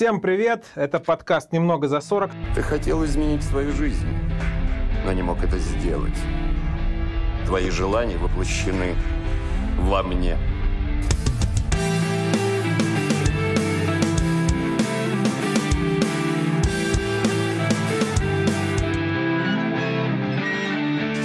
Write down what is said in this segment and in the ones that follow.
Всем привет! Это подкаст «Немного за 40». Ты хотел изменить свою жизнь, но не мог это сделать. Твои желания воплощены во мне.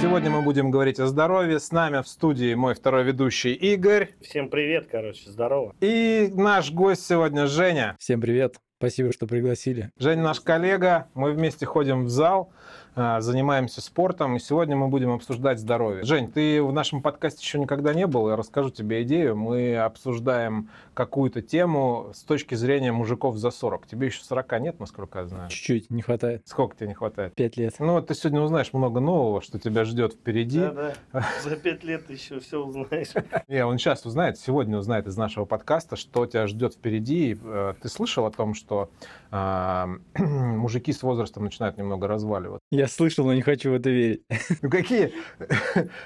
Сегодня мы будем говорить о здоровье. С нами в студии мой второй ведущий Игорь. Всем привет, короче, здорово. И наш гость сегодня Женя. Всем привет. Спасибо, что пригласили. Женя наш коллега. Мы вместе ходим в зал, занимаемся спортом. И сегодня мы будем обсуждать здоровье. Жень, ты в нашем подкасте еще никогда не был. Я расскажу тебе идею. Мы обсуждаем какую-то тему с точки зрения мужиков за 40. Тебе еще 40 нет, насколько я знаю. Чуть-чуть не хватает. Сколько тебе не хватает? Пять лет. Ну, ты сегодня узнаешь много нового, что тебя ждет впереди. Да, да. За пять лет ты еще все узнаешь. Не, он сейчас узнает, сегодня узнает из нашего подкаста, что тебя ждет впереди. Э, Ты слышал о том, что а, мужики с возрастом начинают немного разваливаться? Я слышал, но не хочу в это верить. Ну какие?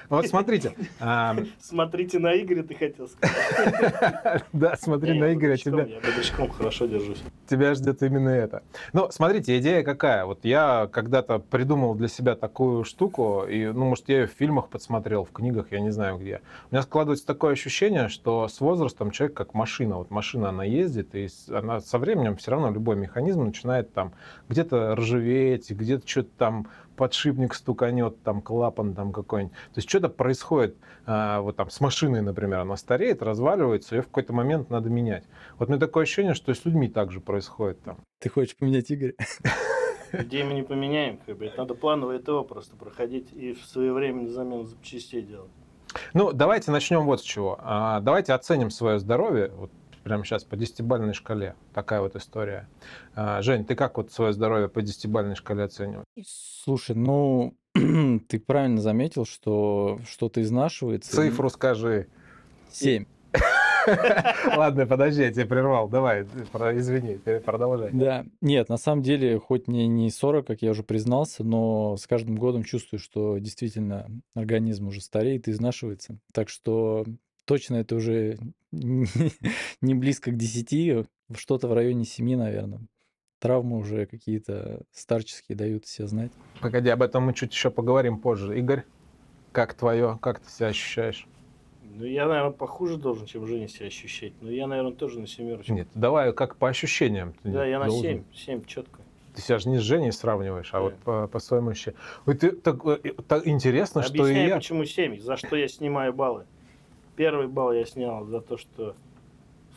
Вот смотрите. Смотрите на Игоря, ты хотел сказать. Да, смотри на Игоря, тебя, Я бодрячком хорошо держусь. тебя ждет именно это. Ну, смотрите, идея какая. Вот я когда-то придумал для себя такую штуку, и, ну, может, я ее в фильмах подсмотрел, в книгах, я не знаю где. У меня складывается такое ощущение, что с возрастом человек как машина. Вот машина, она ездит, и она со временем все равно любой механизм начинает там где-то ржаветь, где-то что-то там подшипник стуканет, там клапан там какой-нибудь. То есть что-то происходит а, вот там с машиной, например, она стареет, разваливается, ее в какой-то момент надо менять. Вот у меня такое ощущение, что и с людьми также происходит там. Ты хочешь поменять Игоря? Людей мы не поменяем, как бы. Надо плановое ТО просто проходить и в своевременную замену запчастей делать. Ну, давайте начнем вот с чего. А, давайте оценим свое здоровье вот прямо сейчас по десятибалльной шкале. Такая вот история. А, Жень, ты как вот свое здоровье по десятибалльной шкале оцениваешь? Слушай, ну, ты правильно заметил, что что-то изнашивается. Цифру скажи. Семь. Ладно, подожди, я тебя прервал. Давай, извини, продолжай. Да. Нет, на самом деле, хоть мне не 40, как я уже признался, но с каждым годом чувствую, что действительно организм уже стареет и изнашивается. Так что точно это уже не близко к 10, что-то в районе 7, наверное. Травмы уже какие-то старческие дают себя знать. Погоди, об этом мы чуть еще поговорим позже. Игорь, как твое, как ты себя ощущаешь? Ну, я, наверное, похуже должен, чем Женя себя ощущать. Но я, наверное, тоже на семерочку. Нет, давай как по ощущениям. Да, я на должен. 7. 7 четко. Ты себя же не с Женей сравниваешь, а Да. вот по, по своему ощущению. Ой, ты так, э, так интересно, что и Объясняю, я. почему 7. За что я снимаю баллы. Первый балл я снял за то, что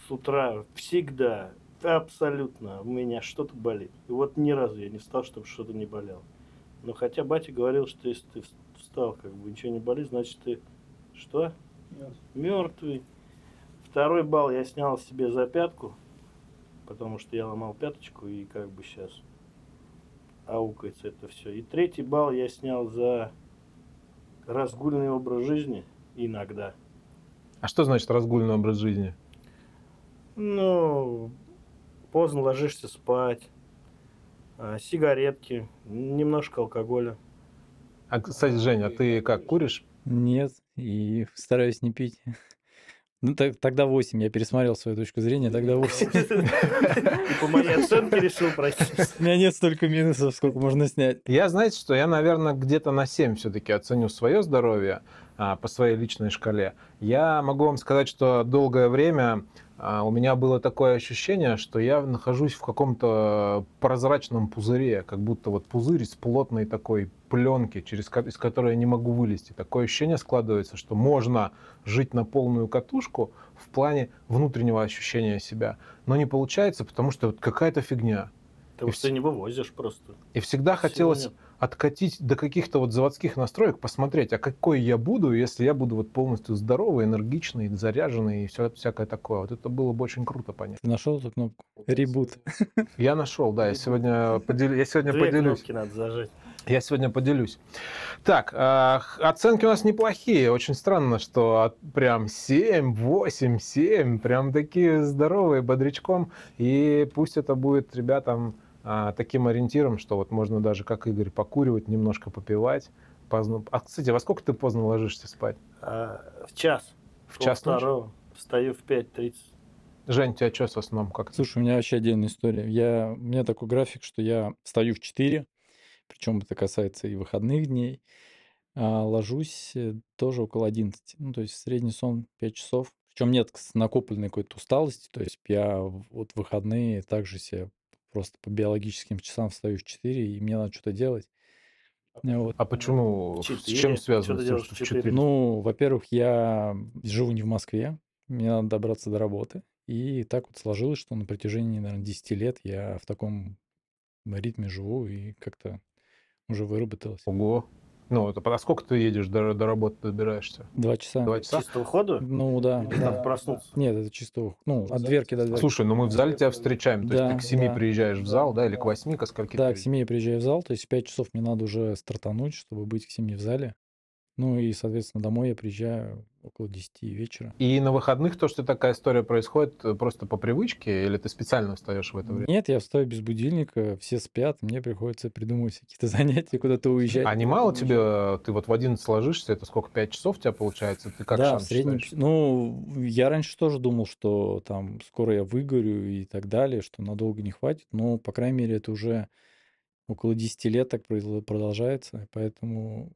с утра всегда, абсолютно, у меня что-то болит. И вот ни разу я не встал, чтобы что-то не болело. Но хотя батя говорил, что если ты встал, как бы ничего не болит, значит ты что? Мертвый. Второй балл я снял себе за пятку, потому что я ломал пяточку и как бы сейчас аукается это все. И третий балл я снял за разгульный образ жизни иногда. А что значит разгульный образ жизни? Ну, поздно ложишься спать, а, сигаретки, немножко алкоголя. А, кстати, Женя, а ты как, куришь? Нет, и стараюсь не пить. Ну, так- тогда 8. Я пересмотрел свою точку зрения, тогда 8. И по моей оценке решил пройти. У меня нет столько минусов, сколько можно снять. Я, знаете, что я, наверное, где-то на 7 все-таки оценю свое здоровье по своей личной шкале. Я могу вам сказать, что долгое время а, у меня было такое ощущение, что я нахожусь в каком-то прозрачном пузыре, как будто вот пузырь из плотной такой пленки, через, из которой я не могу вылезти. Такое ощущение складывается, что можно жить на полную катушку в плане внутреннего ощущения себя, но не получается, потому что вот какая-то фигня. Ты что не вывозишь просто. И всегда Сил хотелось нет. Откатить до каких-то вот заводских настроек, посмотреть, а какой я буду, если я буду вот полностью здоровый, энергичный, заряженный и все, всякое такое. Вот это было бы очень круто понять. Ты нашел эту кнопку? Ребут. Я нашел, да, я сегодня, поделю, я сегодня Две поделюсь. кнопки надо зажать. Я сегодня поделюсь. Так, х- оценки у нас неплохие. Очень странно, что от- прям 7, 8, 7, прям такие здоровые, бодрячком. И пусть это будет ребятам а, таким ориентиром, что вот можно даже, как Игорь, покуривать, немножко попивать. Поздно. А, кстати, во сколько ты поздно ложишься спать? А, в час. В час ночи? второго. Встаю в 5.30. Жень, у тебя что с основном? Как? Слушай, у меня вообще отдельная история. Я, у меня такой график, что я встаю в 4, причем это касается и выходных дней, а ложусь э, тоже около 11. Ну, то есть средний сон 5 часов. Причем нет накопленной какой-то усталости. То есть я в- вот в выходные также себе просто по биологическим часам встаю в 4, и мне надо что-то делать. Э, Вот. А почему? С Четыре. чем связано? с что в в четыре? четыре? Ну, во-первых, я живу не в Москве, мне надо добраться до работы. И так вот сложилось, что на протяжении, наверное, 10 лет я в таком ритме живу и как-то уже выработалось. Ого. Ну, это а сколько ты едешь до, до работы добираешься? Два часа. Два часа? Чистого хода? Ну да. Или да. надо проснуться? Нет, это чисто, ну, от дверки до дверки. Слушай, ну мы в зале тебя встречаем. То Да, есть ты к 7 да. приезжаешь в зал, да, или к 8, ко скольки Да, к 7 я приезжаю в зал, то есть в 5 часов мне надо уже стартануть, чтобы быть к 7 в зале. Ну и, соответственно, домой я приезжаю около 10 вечера. И на выходных то, что такая история происходит э, просто по привычке, или ты специально встаешь в это время? Нет, я встаю без будильника, все спят, мне приходится придумывать какие-то занятия, куда-то уезжать. А не мало тебе, э, ты вот в 11 ложишься, это сколько, 5 часов у тебя получается? Ты как да, в среднем. считаешь? Ну, я раньше тоже думал, что там скоро я выгорю и так далее, что надолго не хватит. Но, по крайней мере, это уже около 10 лет так продолжается. Поэтому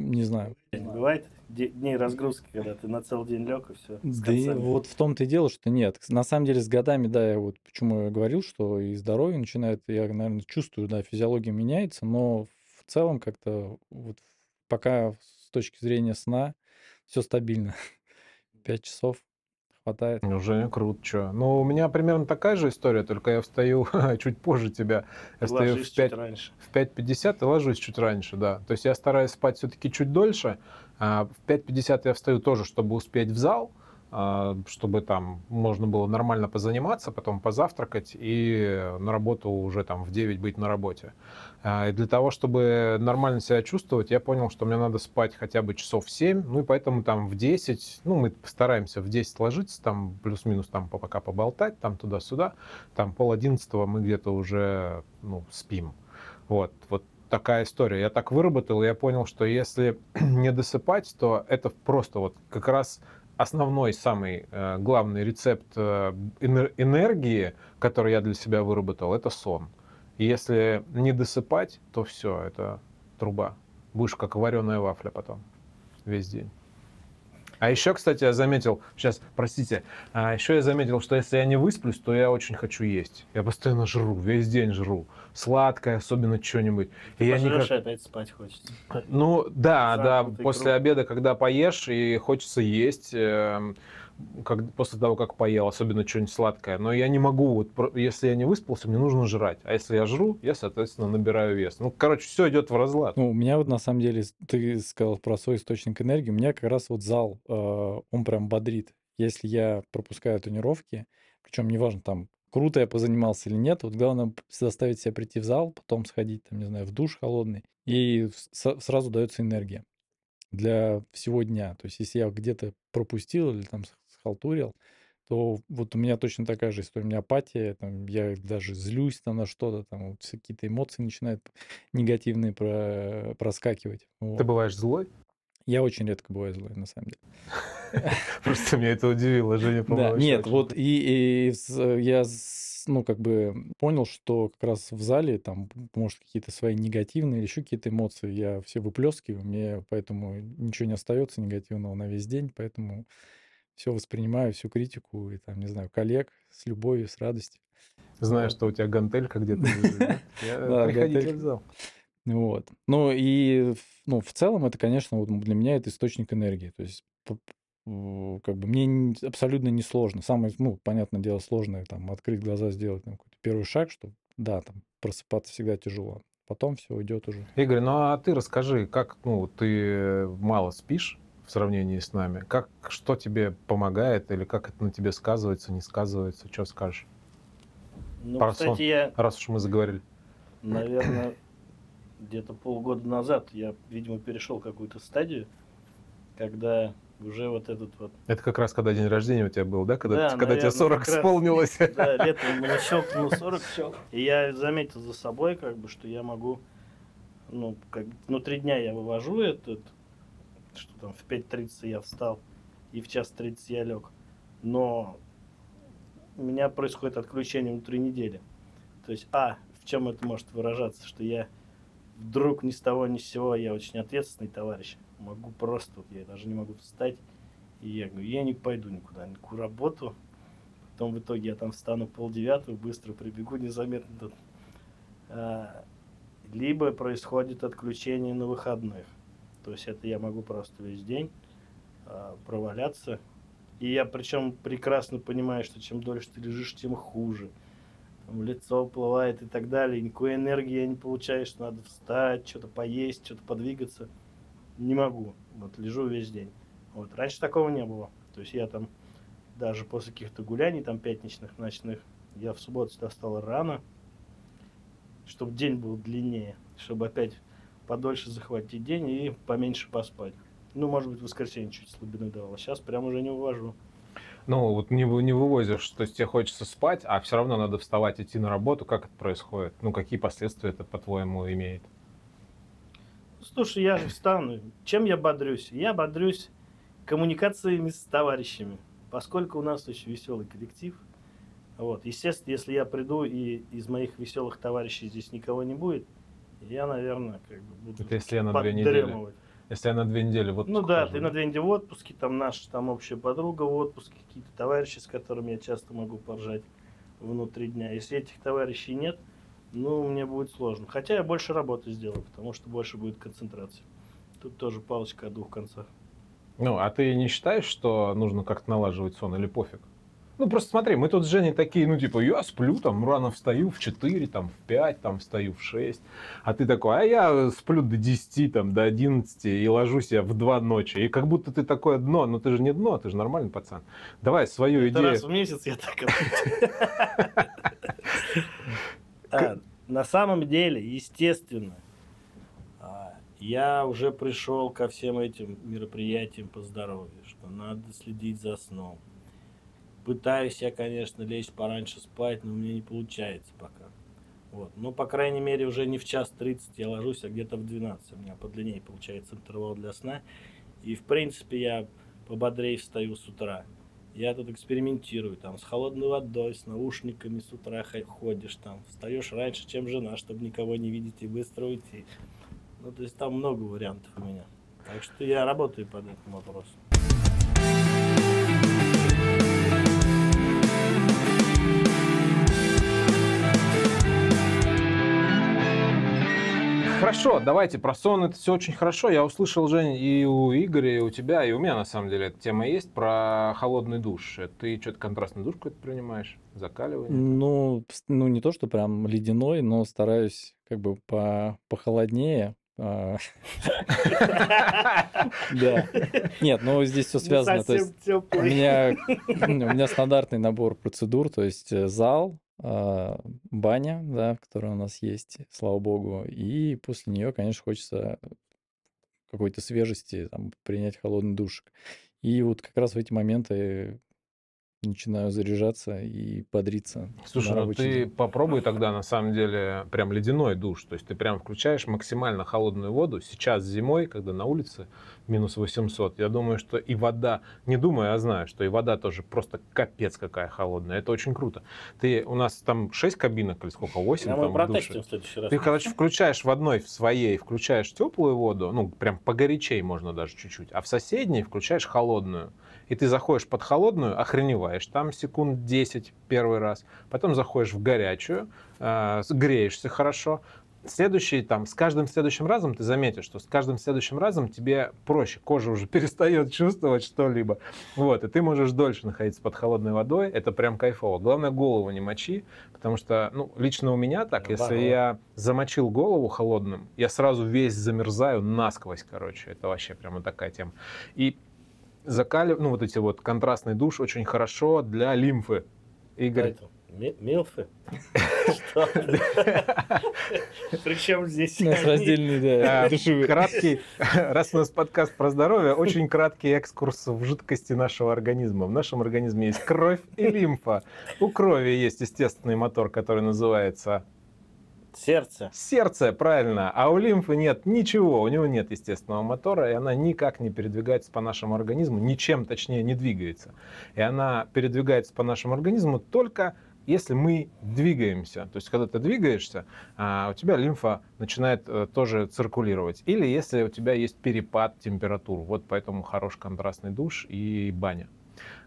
не знаю. Бывает дней разгрузки, когда ты на целый день лег и все. Да и вот в том-то и дело, что нет. На самом деле с годами, да, я вот почему я говорил, что и здоровье начинает, я, наверное, чувствую, да, физиология меняется, но в целом как-то вот пока с точки зрения сна все стабильно. Пять часов хватает. Уже круто, что. Ну, у меня примерно такая же история, только я встаю чуть позже тебя. Я встаю в 5, чуть раньше. в 5.50 и ложусь чуть раньше, да. То есть я стараюсь спать все-таки чуть дольше. А в 5.50 я встаю тоже, чтобы успеть в зал, чтобы там можно было нормально позаниматься, потом позавтракать и на работу уже там в 9 быть на работе. А, И для того, чтобы нормально себя чувствовать, я понял, что мне надо спать хотя бы часов 7, ну и поэтому там в 10, ну мы стараемся в 10 ложиться, там плюс-минус там по- пока поболтать, там туда-сюда, там пол одиннадцатого мы где-то уже ну, спим. Вот, вот такая история. Я так выработал, я понял, что если не досыпать, то это просто вот как раз основной, самый э, главный рецепт э, энер- энергии, который я для себя выработал, это сон. Если не досыпать, то все, это труба. Будешь как вареная вафля потом весь день. А еще, кстати, я заметил, сейчас, простите, а еще я заметил, что если я не высплюсь, то я очень хочу есть. Я постоянно жру, весь день жру. Сладкое, особенно что-нибудь. И я никак... опять спать хочется. Ну, да, да, Замкнутый после круг. обеда, когда поешь, и хочется есть, эм, как, после того, как поел, особенно что-нибудь сладкое. Но я не могу, вот, если я не выспался, мне нужно жрать. А если я жру, я, соответственно, набираю вес. Ну, короче, все идет в разлад. Ну, у меня вот на самом деле, ты сказал про свой источник энергии, у меня как раз вот зал, э, он прям бодрит. Если я пропускаю тренировки, причем неважно, там, круто я позанимался или нет, вот главное заставить себя прийти в зал, потом сходить, там, не знаю, в душ холодный, и с- сразу дается энергия для всего дня. То есть, если я где-то пропустил или там схалтурил, то вот у меня точно такая же история. У меня апатия, там, я даже злюсь там на что-то, там вот какие-то эмоции начинают негативные про- проскакивать. Ты Вот. бываешь злой? Я очень редко бываю злой, на самом деле. Просто меня это удивило. Женя, по-моему, нет, вот и, с- я, ну, как бы понял, что как раз в зале там, может, какие-то свои негативные или еще какие-то эмоции я все выплескиваю, мне поэтому ничего не остается негативного на весь день, поэтому все воспринимаю, всю критику и там, не знаю, коллег с любовью, с радостью. Знаю, что у тебя гантелька где-то лежит, Приходите в зал. Вот. Ну и ну, в целом это, конечно, вот для меня это источник энергии. То есть как бы мне абсолютно не сложно. Самое, ну, понятное дело, сложное там открыть глаза, сделать там, какой-то первый шаг, что да, там просыпаться всегда тяжело. Потом все идет уже. Игорь, ну а ты расскажи, как, ну, ты мало спишь в сравнении с нами? Как, что тебе помогает или как это на тебе сказывается, не сказывается? Что скажешь? Ну, Про кстати, сон. я, Раз уж мы заговорили. наверное, где-то полгода назад я, видимо, перешел какую-то стадию, когда уже вот этот вот Это как раз когда день рождения у тебя был, да? Когда, Да, когда тебе наверное, 40 как раз. исполнилось. Да, летом мне щелкнул 40, и я заметил за собой, как бы, что я могу, ну, как, ну, три дня я вывожу этот, что там, в 5.30 я встал, и в час 30 я лег. Но у меня происходит отключение внутри недели. То есть, а, в чем это может выражаться, что я вдруг ни с того ни с сего, я очень ответственный товарищ, могу просто, вот я даже не могу встать, и я говорю, я не пойду никуда, никакую работу, потом в итоге я там встану полдевятого, быстро прибегу незаметно. Тут. А, либо происходит отключение на выходных. То есть это я могу просто весь день а, проваляться. И я причем прекрасно понимаю, что чем дольше ты лежишь, тем хуже. Там лицо уплывает и так далее. Никакой энергии я не получаю, что надо встать, что-то поесть, что-то подвигаться. Не могу. Вот лежу весь день. Вот. Раньше такого не было. То есть я там даже после каких-то гуляний, там пятничных, ночных, я в субботу всегда встал рано, чтобы день был длиннее, чтобы опять подольше захватить день и поменьше поспать. Ну, может быть, в воскресенье чуть слабины давал. Сейчас прям уже не увожу. Ну, вот не, не вывозишь, то есть тебе хочется спать, а все равно надо вставать, идти на работу. Как это происходит? Ну, какие последствия это, по-твоему, имеет? Слушай, я встану. Чем я бодрюсь? Я бодрюсь коммуникациями с товарищами. Поскольку у нас очень веселый коллектив, вот, естественно, если я приду и из моих веселых товарищей здесь никого не будет, я, наверное, как бы буду Это если я на две недели. Если я на две недели вот. Ну да, ты на две недели в отпуске, там наша там общая подруга в отпуске, какие-то товарищи, с которыми я часто могу поржать внутри дня. Если этих товарищей нет, ну, мне будет сложно. Хотя я больше работы сделаю, потому что больше будет концентрации. Тут тоже палочка о двух концах. Ну, а ты не считаешь, что нужно как-то налаживать сон или пофиг? Ну, просто смотри, мы тут с Женей такие, ну, типа, я сплю, там, рано встаю в 4, там, в 5, там, встаю в 6. А ты такой, а я сплю до 10, там, до 11 и ложусь я в 2 ночи. И как будто ты такое дно, но ты же не дно, ты же нормальный пацан. Давай свою Это идею. раз в месяц я так а, На самом деле, естественно, я уже пришел ко всем этим мероприятиям по здоровью, что надо следить за сном. Пытаюсь я, конечно, лечь пораньше спать, но у меня не получается пока. Вот. Но, по крайней мере, уже не в час 30 я ложусь, а где-то в 12. У меня подлиннее получается интервал для сна. И, в принципе, я пободрее встаю с утра. Я тут экспериментирую, там, с холодной водой, с наушниками с утра ходишь, там, встаешь раньше, чем жена, чтобы никого не видеть и быстро уйти. Ну, то есть там много вариантов у меня. Так что я работаю под этим вопросом. Хорошо, давайте про сон. Это все очень хорошо. Я услышал, Жень, и у Игоря, и у тебя, и у меня, на самом деле, эта тема есть про холодный душ. Ты что-то контрастный душ какой-то принимаешь? Закаливание? Ну, ну, не то, что прям ледяной, но стараюсь как бы по похолоднее, а. Да. Нет, ну здесь все связано. То есть у меня, у меня стандартный набор процедур, то есть э, зал, баня, да, которая у нас есть, слава богу, и после нее, конечно, хочется какой-то свежести, там, принять холодный душик. И вот как раз в эти моменты начинаю заряжаться и бодриться. Слушай, ну ты день. попробуй тогда на самом деле прям ледяной душ. То есть ты прям включаешь максимально холодную воду. Сейчас зимой, когда на улице минус 800, я думаю, что и вода, не думаю, а знаю, что и вода тоже просто капец какая холодная. Это очень круто. Ты, у нас там 6 кабинок или сколько, 8 я там в душе. В следующий раз. Ты, короче, включаешь в одной, в своей, включаешь теплую воду, ну, прям погорячей можно даже чуть-чуть, а в соседней включаешь холодную и ты заходишь под холодную, охреневаешь там секунд 10 первый раз, потом заходишь в горячую, э, греешься хорошо, следующий, там, с каждым следующим разом ты заметишь, что с каждым следующим разом тебе проще, кожа уже перестает чувствовать что-либо. Вот, и ты можешь дольше находиться под холодной водой, это прям кайфово. Главное, голову не мочи, потому что, ну, лично у меня так, Наоборот. если я замочил голову холодным, я сразу весь замерзаю насквозь, короче, это вообще прямо такая тема. И закаливать, ну вот эти вот контрастный душ очень хорошо для лимфы. Игорь. Милфы? Что? Причем здесь... У нас раздельный, да, душевый. Краткий, раз у нас подкаст про здоровье, очень краткий экскурс в жидкости нашего организма. В нашем организме есть кровь и лимфа. У крови есть естественный мотор, который называется Сердце. Сердце, правильно. А у лимфы нет ничего, у него нет естественного мотора, и она никак не передвигается по нашему организму, ничем точнее не двигается. И она передвигается по нашему организму только если мы двигаемся. То есть, когда ты двигаешься, а, у тебя лимфа начинает э, тоже циркулировать. Или если у тебя есть перепад температур. Вот поэтому хорош контрастный душ и баня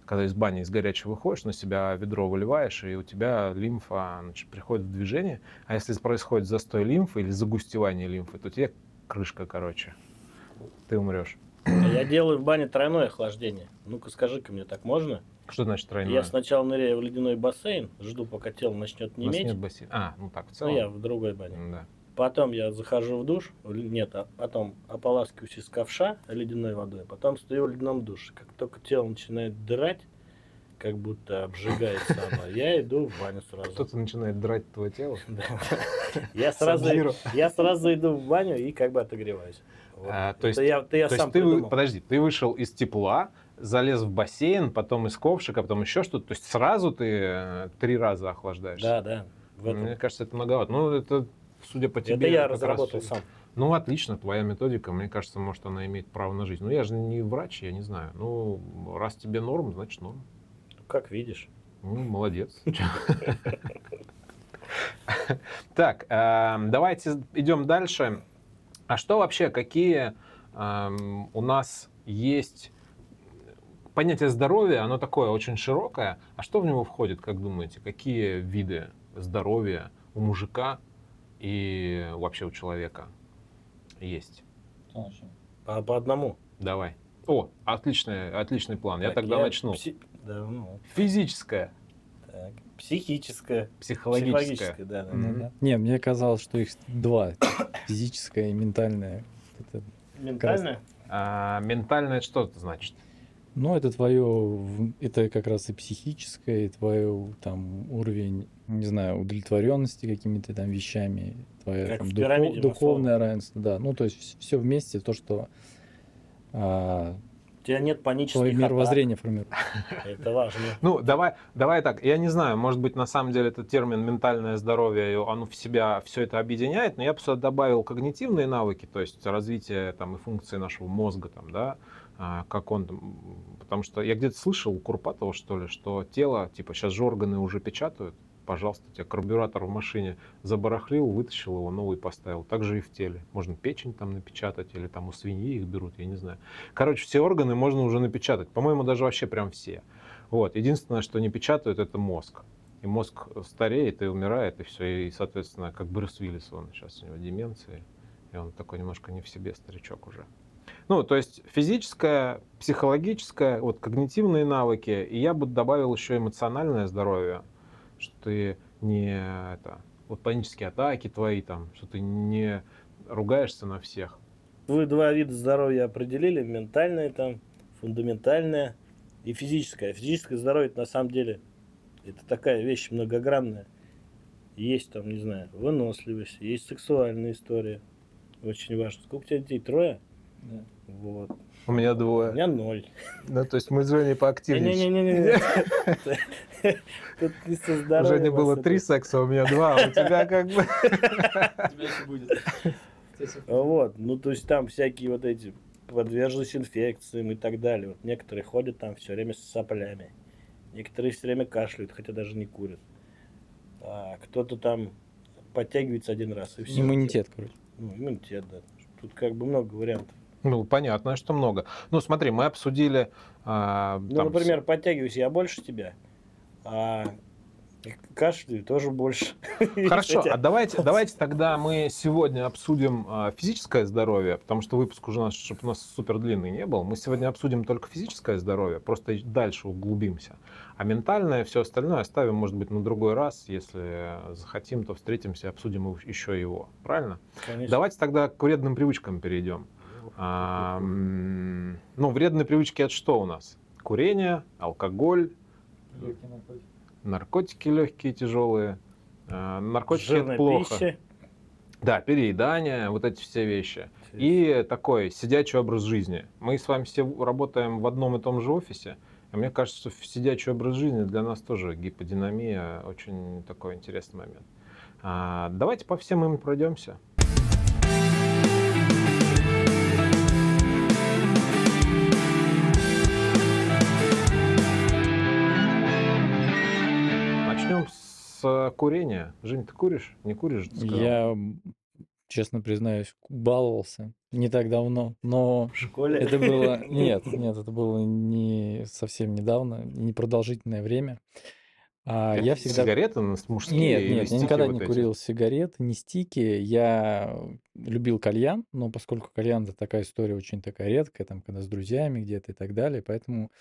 когда из бани из горячего выходишь, на себя ведро выливаешь, и у тебя лимфа значит, приходит в движение. А если происходит застой лимфы или загустевание лимфы, то тебе крышка, короче. Ты умрешь. Я делаю в бане тройное охлаждение. Ну-ка скажи-ка мне, так можно? Что значит тройное? Я сначала ныряю в ледяной бассейн, жду, пока тело начнет У нас неметь. нет бассейна. А, ну так, в Ну, целом. я в другой бане. Да. Потом я захожу в душ, нет, а потом ополаскиваюсь из ковша ледяной водой, потом стою в ледяном душе. Как только тело начинает драть, как будто обжигается оно, я иду в баню сразу. Кто-то начинает драть твое тело. Да. Я сразу, я сразу иду в баню и как бы отогреваюсь. А, то есть- я, я сам ты, подожди, ты вышел из тепла, залез в бассейн, потом из ковшика, потом еще что-то. То есть сразу ты э, три раза охлаждаешься. Да, да. Мне кажется, это многовато. Ну, это, судя по тебе... Это я раз разработал всё- сам. Ну, отлично, твоя методика, мне кажется, может, она имеет право на жизнь. Ну, я же не врач, я не знаю. Ну, раз тебе норм, значит норм. Как видишь. Ну, молодец. Так, эм, давайте идем дальше. А что вообще, какие эм, у нас есть понятие здоровья, оно такое очень широкое. А что в него входит, как думаете? Какие виды здоровья у мужика и вообще у человека есть? По, по одному. Давай. О, отличный, отличный план. Я Так, тогда начну. пси- Да, ну, Физическое, так. Психическое. психологическое. Психологическое, да, да. Мгм. Да-да. Не, мне казалось, что их два. Физическое и ментальное. Это- Ментальное? А, ментальное что это значит? ну, это твое, это как раз и психическое, и твое там уровень, не знаю, удовлетворенности какими-то там вещами, твое Как там, пирамиде духовное равенство, да. Ну, то есть все вместе, то, что а, У тебя нет панических твое мировоззрение формирует. Это важно. Ну, давай, давай так. Я не знаю, может быть, на самом деле этот термин ментальное здоровье, оно в себя все это объединяет, но я бы сюда добавил когнитивные навыки, то есть развитие там и функции нашего мозга, там, да, а, как он там, потому что я где-то слышал у Курпатова, что ли, что тело, типа, сейчас же органы уже печатают, пожалуйста, у тебя карбюратор в машине забарахлил, вытащил его, новый поставил. Так же и в теле. Можно печень там напечатать, или там у свиньи их берут, я не знаю. Короче, все органы можно уже напечатать. По-моему, даже вообще прям все. Вот. Единственное, что не печатают, это мозг. И мозг стареет и умирает, и все. И, соответственно, как Брюс Уиллис, он сейчас у него деменция, и он такой немножко не в себе старичок уже. Ну, то есть физическое, психологическое, вот когнитивные навыки, и я бы добавил еще эмоциональное здоровье, что ты не это, вот панические атаки твои там, что ты не ругаешься на всех. Вы два вида здоровья определили. Ментальное там, фундаментальное и физическое. Физическое здоровье это на самом деле это такая вещь многогранная. Есть там, не знаю, выносливость, есть сексуальная история. Очень важно. Сколько у тебя детей? Трое? Вот. У меня У двое. меня ноль. Ну, то есть мы с Женей поактивнее. Не-не-не. Тут не со здоровьем, было три секса, у меня два, а у тебя как бы... Вот, ну то есть там всякие вот эти подверженность инфекциям и так далее. Вот некоторые ходят там все время с соплями. Некоторые все время кашляют, хотя даже не курят. А кто-то там подтягивается один раз и все. Иммунитет, короче. Ну, иммунитет, да. Тут как бы много вариантов. Ну, понятно, что много. Ну, смотри, мы обсудили... а, Ну, там, например, подтягиваюсь я больше тебя, а кашляю тоже больше. Хорошо, а давайте, давайте тогда мы сегодня обсудим а, физическое здоровье, потому что выпуск уже наш, чтобы у нас супер длинный не был. Мы сегодня обсудим только физическое здоровье, просто дальше углубимся. А ментальное, все остальное оставим, может быть, на другой раз. Если захотим, то встретимся и обсудим еще его. Правильно? Конечно. Давайте тогда к вредным привычкам перейдем. А, ну, вредные привычки это что у нас? Курение, алкоголь, наркотики легкие, тяжелые. А, наркотики это Жирная плохо. пища. Да, переедание, вот эти все вещи. И такой сидячий образ жизни. Мы с вами все работаем в одном и том же офисе. И мне кажется, что сидячий образ жизни для нас тоже гиподинамия очень такой интересный момент. А, давайте по всем им пройдемся. С курения. Жень, ты куришь? Не куришь? ты сказал? Я, честно признаюсь, баловался не так давно, но В школе. это было... Нет, нет, это было не совсем недавно, не продолжительное время. А я Это всегда... Сигареты мужские Нет, нет, я никогда вот не эти? курил сигарет, ни стики. Я любил кальян, но поскольку кальян это такая история очень такая редкая, там, когда с друзьями где-то и так далее, поэтому,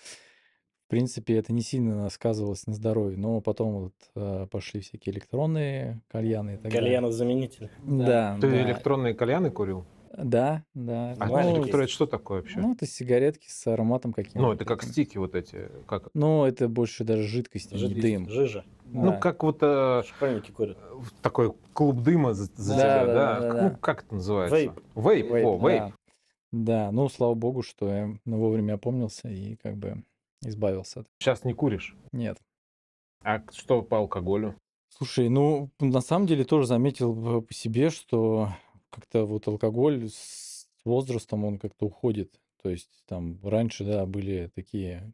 принципе, это не сильно сказывалось на здоровье. Но потом вот э, пошли всякие электронные кальяны и так далее. Кальянозаменитель. Да, Ты да, электронные кальяны курил? да, да. А Ну, электро- это что такое вообще? ну, это сигаретки с ароматом каким-то. Ну, это как стики вот эти. Как? Ну, это больше даже жидкость, а не дым. Жижа. Ну, Да. как вот э, Школьники курят. такой клуб дыма за, за Да, тебя, да, да? да, да, Ну, да. как это называется? Вейп. Вейп, Вейп, о, вейп. да. Да, ну, слава богу, что я ну, вовремя опомнился и как бы избавился от... Сейчас не куришь. Нет. А что по алкоголю? Слушай, ну, на самом деле тоже заметил по себе, что как-то вот алкоголь с возрастом он как-то уходит. То есть там раньше, да, были такие...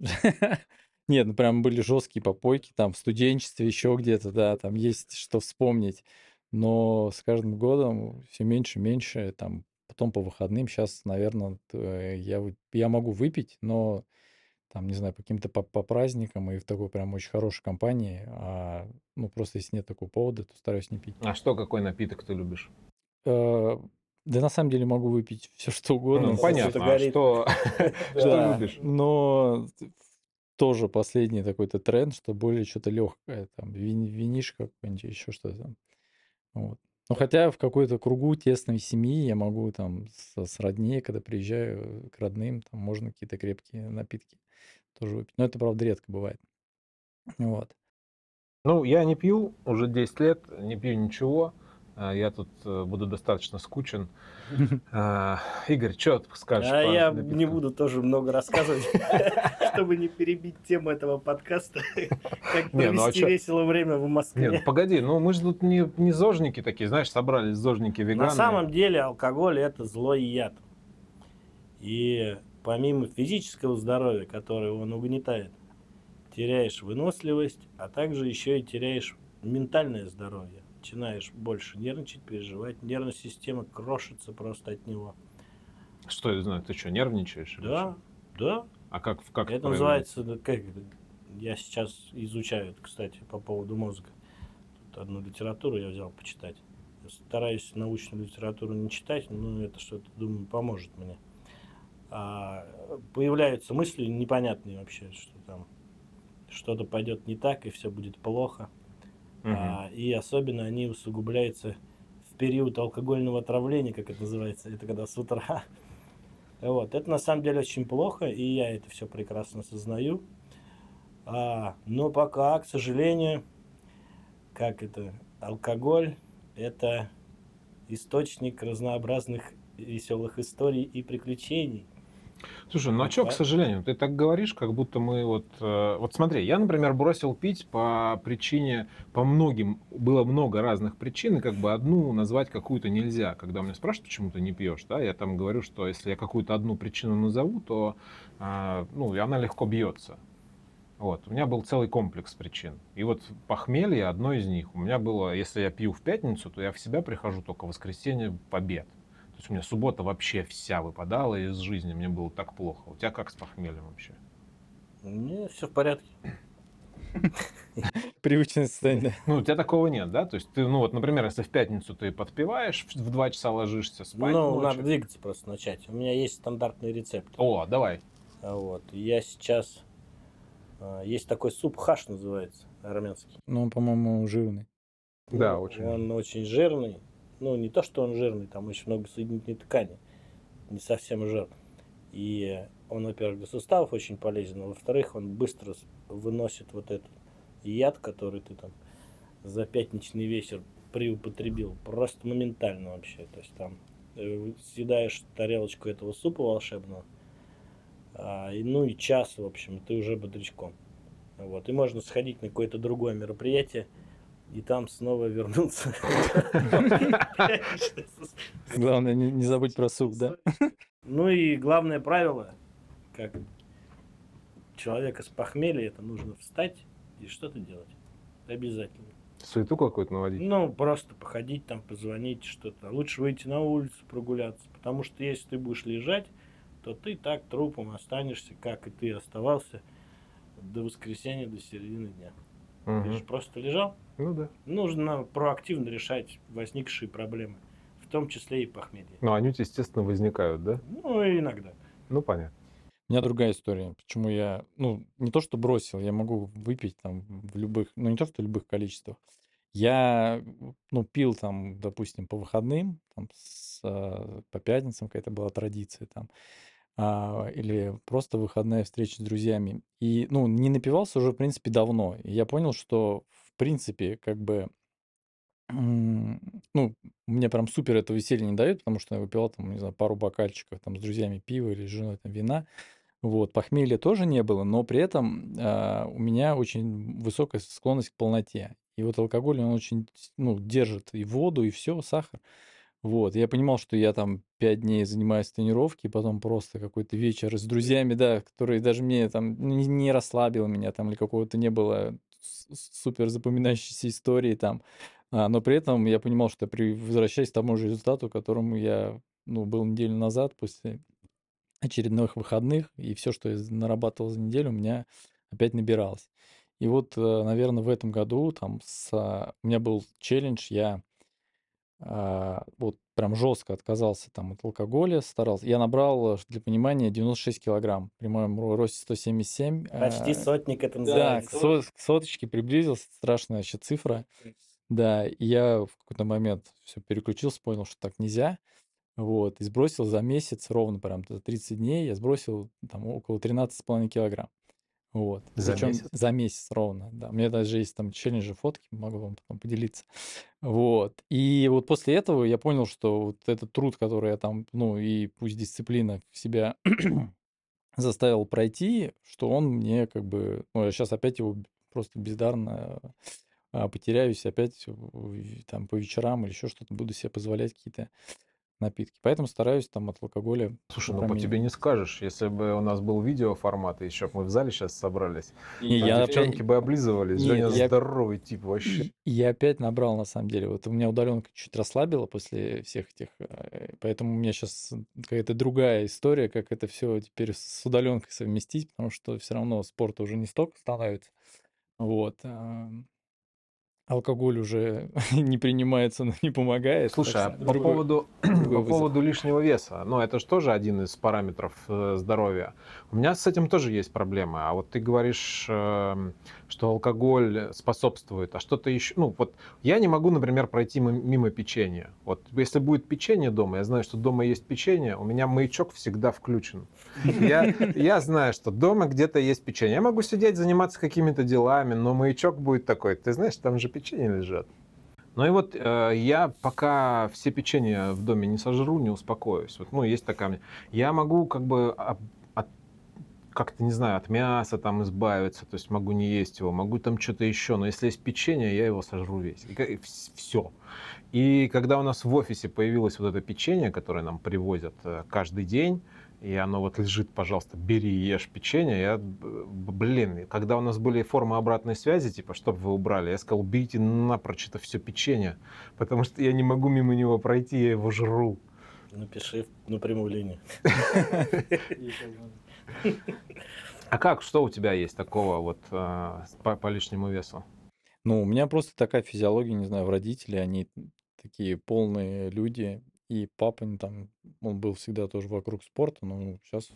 Нет, ну прям были жесткие попойки, там в студенчестве, еще где-то, да, там есть что вспомнить. Но с каждым годом все меньше и меньше, там потом по выходным сейчас, наверное, я, вы- я могу выпить, но там, не знаю, по каким-то по, по праздникам и в такой прям очень хорошей компании, а, ну, просто если нет такого повода, то стараюсь не пить. А что, какой напиток ты любишь? Э, Да на самом деле могу выпить все что угодно. Ну, понятно. А что, что любишь? но тоже последний такой-то тренд, что более что-то легкое, там, вин- винишко какой-нибудь, еще что-то там. Вот. Ну, хотя в какой-то кругу тесной семьи я могу там с, с родней, когда приезжаю к родным, там можно какие-то крепкие напитки тоже выпить. Но это, правда, редко бывает. Вот. Ну, я не пью уже 10 лет, не пью ничего. А, Я тут э, буду достаточно скучен. А, Игорь, что ты скажешь? А по я напиткам? не буду тоже много рассказывать, чтобы не перебить тему этого подкаста. Как ну а провести весело время в Нет, ну Москве. погоди, ну мы же тут не, не зожники такие, знаешь, собрались зожники веганы. На самом деле алкоголь это злой яд. И помимо физического здоровья, которое он угнетает, теряешь выносливость, а также еще и теряешь ментальное здоровье. Начинаешь больше нервничать, переживать. Нервная система крошится просто от него. Что я знаю, ты что, нервничаешь? Да, да. А как, как это называется, как это, я сейчас изучаю, это, кстати, по поводу мозга. Тут одну литературу я взял почитать. Я стараюсь научную литературу не читать, но это что-то, думаю, поможет мне. А, появляются мысли непонятные вообще, что там что-то пойдет не так, и все будет плохо. Мгм. А, и особенно они усугубляются в период алкогольного отравления, как это называется, это когда с утра. Вот, это на самом деле очень плохо, и я это все прекрасно осознаю. А, но пока, к сожалению, как это, алкоголь это источник разнообразных веселых историй и приключений. Слушай, ну а что, к сожалению, ты так говоришь, как будто мы вот... э, вот смотри, я, например, бросил пить по причине, по многим, было много разных причин, и как бы одну назвать какую-то нельзя. Когда меня спрашивают, почему ты не пьешь, да, я там говорю, что если я какую-то одну причину назову, то, а, ну, она легко бьется. Вот, у меня был целый комплекс причин. И вот похмелье одно из них. У меня было, если я пью в пятницу, то я в себя прихожу только в воскресенье в обед. Есть у меня суббота вообще вся выпадала из жизни, мне было так плохо. У тебя как с похмельем вообще? Мне все в порядке. Привычное состояние. Ну, у тебя такого нет, да? То есть ты, ну вот, например, если в пятницу ты подпеваешь, в 2 часа ложишься спать ну, ночью. надо двигаться просто начать. У меня есть стандартный рецепт. О, давай. Вот. Я сейчас... а, Есть такой суп хаш называется, армянский. Ну, он, по-моему, жирный. Да, очень. Он очень жирный. Ну, не то, что он жирный, там очень много соединительной ткани. Не совсем жир. И он, во-первых, для суставов очень полезен, а во-вторых, он быстро выносит вот этот яд, который ты там за пятничный вечер приупотребил. Просто моментально вообще. То есть там э, съедаешь тарелочку этого супа волшебного, а, и, ну и час, в общем, ты уже бодрячком. Вот. И можно сходить на какое-то другое мероприятие, и там снова вернуться. Главное, не, забудь про суп, да? Ну и главное правило, как человека с похмелья, это нужно встать и что-то делать. Обязательно. Суету какую-то наводить. Ну, просто походить там, позвонить, что-то. Лучше выйти на улицу, прогуляться. Потому что если ты будешь лежать, то ты так трупом останешься, как и ты оставался до воскресенья, до середины дня. Ты же просто лежал. Ну да. Нужно проактивно решать возникшие проблемы, в том числе и похмелье. Но они, естественно, возникают, да? Ну, иногда. Ну, понятно. У меня другая история. Почему я, ну, не то что бросил, я могу выпить там в любых, ну, не то что в любых количествах. Я, ну, пил там, допустим, по выходным, там, с, а, по пятницам какая-то была традиция там, а, или просто выходная встреча с друзьями. И, ну, не напивался уже, в принципе, давно. И я понял, что, в принципе, как бы, ну, мне прям супер это веселье не дает, потому что я выпивал там, не знаю, пару бокальчиков там с друзьями пива или с женой там вина. Вот, похмелья тоже не было, но при этом а, у меня очень высокая склонность к полноте. И вот алкоголь, он очень, ну, держит и воду, и все, сахар. Вот, я понимал, что я там пять дней занимаюсь в тренировке, и потом просто какой-то вечер с друзьями, да, которые даже мне там не, не расслабил меня там, или какого-то не было супер запоминающейся истории там. А, но при этом я понимал, что я возвращаюсь к тому же результату, которому я, ну, был неделю назад после очередных выходных, и все, что я нарабатывал за неделю, у меня опять набиралось. И вот, наверное, в этом году там с, а, у меня был челлендж, я вот прям жестко отказался там от алкоголя, старался. Я набрал, э, для понимания, 96 килограмм при моем ро- росте 177. Почти а, сотник это Да, называется. к, со- к соточке приблизился, страшная вообще цифра. Да, и я в какой-то момент все переключился, понял, что так нельзя. Вот, и сбросил за месяц, ровно прям за 30 дней, я сбросил там около 13,5 килограмм. Вот. За Причем месяц? за месяц ровно, да. У меня даже есть там челленджи, фотки, могу вам потом поделиться. Вот. И вот после этого я понял, что вот этот труд, который я там, ну и пусть дисциплина в себя заставил пройти, что он мне как бы, ну, я сейчас опять его просто бездарно а, потеряюсь, опять там по вечерам или еще что-то буду себе позволять какие-то напитки. Поэтому стараюсь там от алкоголя Слушай, ну по тебе не скажешь, если бы у нас был видеоформат, и еще б мы в зале сейчас собрались, И я девчонки опять- бы облизывались. Нет, Женя я- здоровый тип вообще. И я опять набрал, на самом деле. Вот у меня удаленка чуть расслабила после всех этих, э, поэтому у меня сейчас какая-то другая история, как это все теперь с удаленкой совместить, потому что все равно спорта уже не столько становится. Вот. Алкоголь уже не принимается, но не помогает. Слушай, а по другой- поводу, другой по поводу лишнего веса, ну это же тоже один из параметров э, здоровья. У меня с этим тоже есть проблемы. А вот ты говоришь, эм, что алкоголь способствует, а что-то еще... Ну вот я не могу, например, пройти мимо печенья. Вот если будет печенье дома, я знаю, что дома есть печенье, у меня маячок всегда включен. Я, я знаю, что дома где-то есть печенье. Я могу сидеть, заниматься какими-то делами, но маячок будет такой. Ты знаешь, там же печенье лежат. Ну и вот э, я пока все печенья в доме не сожру, не успокоюсь. Вот, ну, есть такая... Я могу как бы как-то, не знаю, от мяса там избавиться, то есть могу не есть его, могу там что-то еще, но если есть печенье, я его сожру весь. И, все. И когда у нас в офисе появилось вот это печенье, которое нам привозят э, каждый день, и оно вот лежит, пожалуйста, бери и ешь печенье. Я, блин, когда у нас были формы обратной связи, типа, чтобы вы убрали, я сказал, берите напрочь это все печенье, потому что я не могу мимо него пройти, я его жру. Напиши на прямую линию. А как, что у тебя есть такого вот э, по, по лишнему весу? Ну, у меня просто такая физиология, не знаю, в родителей, они такие полные люди, и папа ну, там, он был всегда тоже вокруг спорта, но сейчас